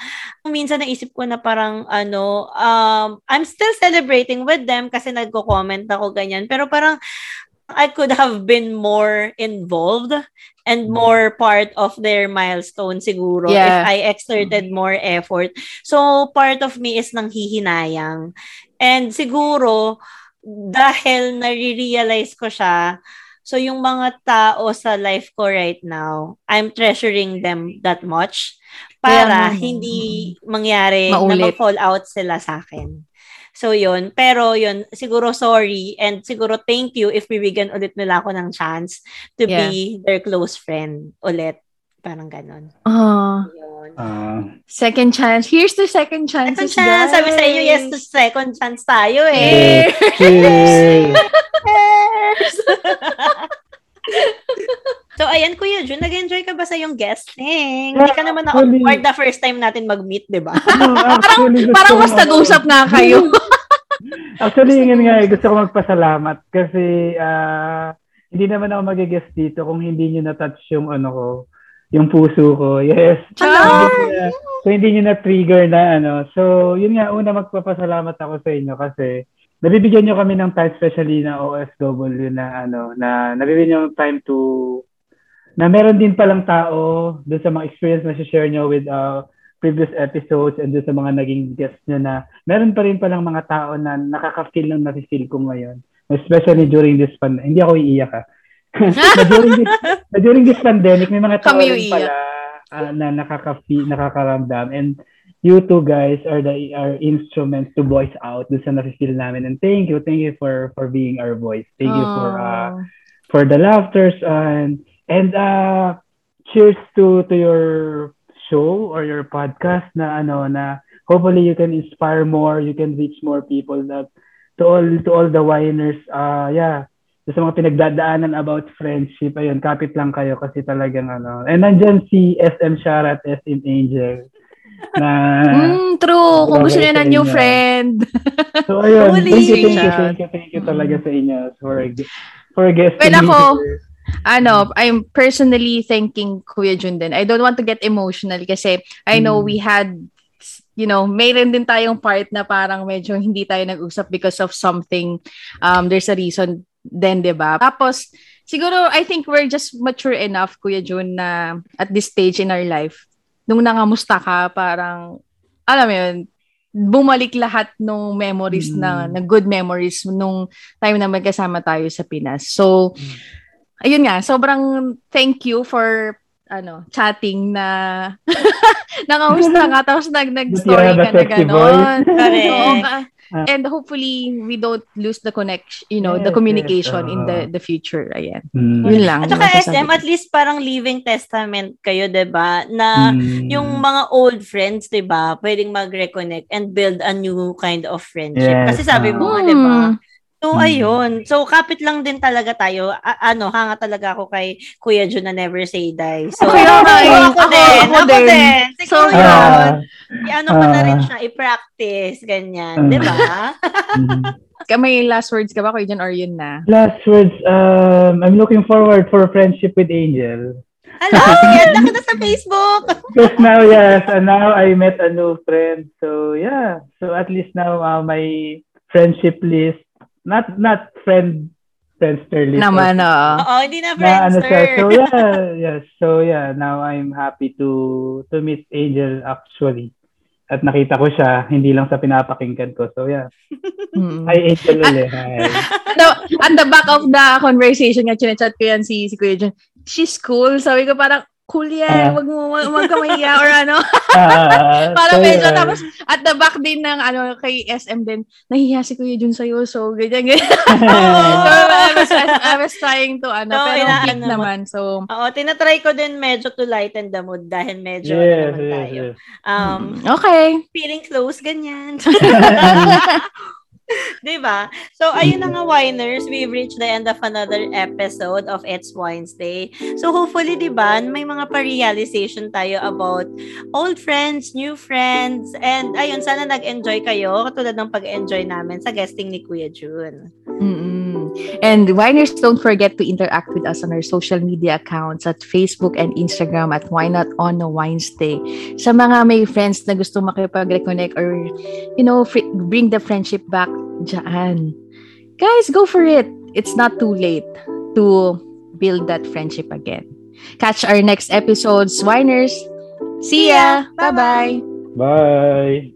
Minsan naisip ko na parang ano, um, I'm still celebrating with them kasi nagko-comment ako ganyan. Pero parang I could have been more involved and more part of their milestone siguro if Yeah. I exerted more effort. So part of me is nang hihinayang. And siguro dahil nare-realize ko siya, so yung mga tao sa life ko right now, I'm treasuring them that much para nga, hindi mangyari na Maulit. mag-fall out sila sa akin. So yun, pero yun, siguro sorry and siguro thank you if bibigyan ulit nila ako ng chance to Yeah. be their close friend ulit. Parang ganon. Ah, Yun. Ah, second chance. Here's the second chance. Second chance. Sabi sa inyo, yes to second chance tayo eh. Yay! Cheers! so, ayan, Kuya Jun, nag-enjoy ka ba sa yung guesting? Hindi ka naman Actually- na-awkward the first time natin mag-meet, di ba? Actually, gusto Parang ko mas nag-usap nga kayo. Actually, yun nga, gusto ko magpasalamat kasi ah, hindi naman ako mag-guest dito kung hindi nyo na-touch yung ano ko, yung puso ko. Yes. Na- So, hindi nyo na-trigger na ano. So, yun nga, una magpapasalamat ako sa inyo kasi nabibigyan nyo kami ng time, especially na OFW na ano, na nabibigyan nyo ng time to na meron din palang tao doon sa mga experience na share nyo with uh, previous episodes and doon sa mga naging guests nyo na meron pa rin palang mga tao na nakaka-feel ng nafe-feel ko ngayon. Especially during this pandemic. Hindi ako iiyak ha. na, during this, na during this pandemic, may mga tao Kami rin pala ah, na nakaka-feel, nakakaramdam. And you two guys are the are instruments to voice out doon sa nafe-feel namin. And thank you, thank you for for being our voice. Thank you for uh, for the laughters and and uh cheers to to your show or your podcast na ano na hopefully you can inspire more you can reach more people that to all to all the winers uh yeah sa mga pinagdadaanan about friendship ayun kapit lang kayo kasi talagang ano and nandyan si SM Sharat SM Angel na Mm, true. Kung gusto sa ng new friend. so ayun Holy thank you thank you thank you thank you talaga sa inyo for for guesting Well, me ako, here. Ano, I'm personally thanking Kuya Jun din. I don't want to get emotional kasi I know Mm. we had you know, mayroon din tayong part na parang medyo hindi tayo nag-usap because of something. Um, there's a reason then, di ba? Tapos, siguro, I think we're just mature enough, Kuya Jun, na at this stage in our life, nung nangamusta ka, parang, alam mo yun, bumalik lahat ng memories na, Mm. na good memories nung time na magkasama tayo sa Pinas. So, ayun nga, sobrang thank you for ano, chatting na nangamusta nga tapos nag nag-story ka na gano'n. Correct. Ah. And hopefully we don't lose the connection, you know, Yes, the communication yes, in the oo. the future. Ayan. Mm. Yun lang. At saka SM, at least parang living testament kayo, 'di ba? Na Mm. yung mga old friends, 'di ba, pwedeng mag-reconnect and build a new kind of friendship. Yes, Kasi sabi mo nga, Hmm. 'di ba? So Mm. ayun. So kapit lang din talaga tayo. A- ano, hanga talaga ako kay Kuya Jun na never say die. So Kaya nga eh. ako, Ako- din, ako ako, din. din. Siguro So, yun. Ah, I-ano ko na rin ah. siya, i-practice, ganyan, Ah. 'di ba? mm. Ka- May last words ka ba, Kuya Jan, or yun na? Last words, um, I'm looking forward for friendship with Angel. Hello, yan na kita sa Facebook. Because now, yes, and now I met a new friend. So, yeah. So, at least now, uh, my friendship list, not not friend, friendster list. Naman, oo. Oo, hindi na na ano siya. friendster. So, yeah, yes. So, yeah, now I'm happy to to meet Angel, actually. at nakita ko siya, hindi lang sa pinapakinggan ko. So yeah. Mm. Hi, Angel ulit. Hi. no, at the back of the conversation nga, chinachat ko yan si, si Kuya John. She's cool. Sabi ko parang, cool yan. Ah. Wag mo, wag ka mahiya or ano. Ah, Para so, medyo yeah. tapos at the back din ng ano kay SM din, nahihiya si Kuya Jun sa'yo. So, ganyan, ganyan. so, I was, I was trying to ano, So, pero cute mo. naman. So, Oo, tinatry ko din medyo to lighten the mood dahil medyo ano yes, naman yes, tayo. yes. Um, okay. feeling close, ganyan. 'Di ba? So, ayun na nga, winers. We've reached the end of another episode of It's Wednesday. So, hopefully, 'di ba, may mga pa-realization tayo about old friends, new friends, and ayun, sana nag-enjoy kayo katulad ng pag-enjoy namin sa guesting ni Kuya June. Mm-mm. And Winers, don't forget to interact with us on our social media accounts at Facebook and Instagram at Why Not On a Wednesday. Sa mga may friends na gusto makipag-reconnect or, you know, fr- bring the friendship back dyan. Guys, go for it. It's not too late to build that friendship again. Catch our next episodes, Winers. See ya! Bye-bye. Bye-bye! Bye.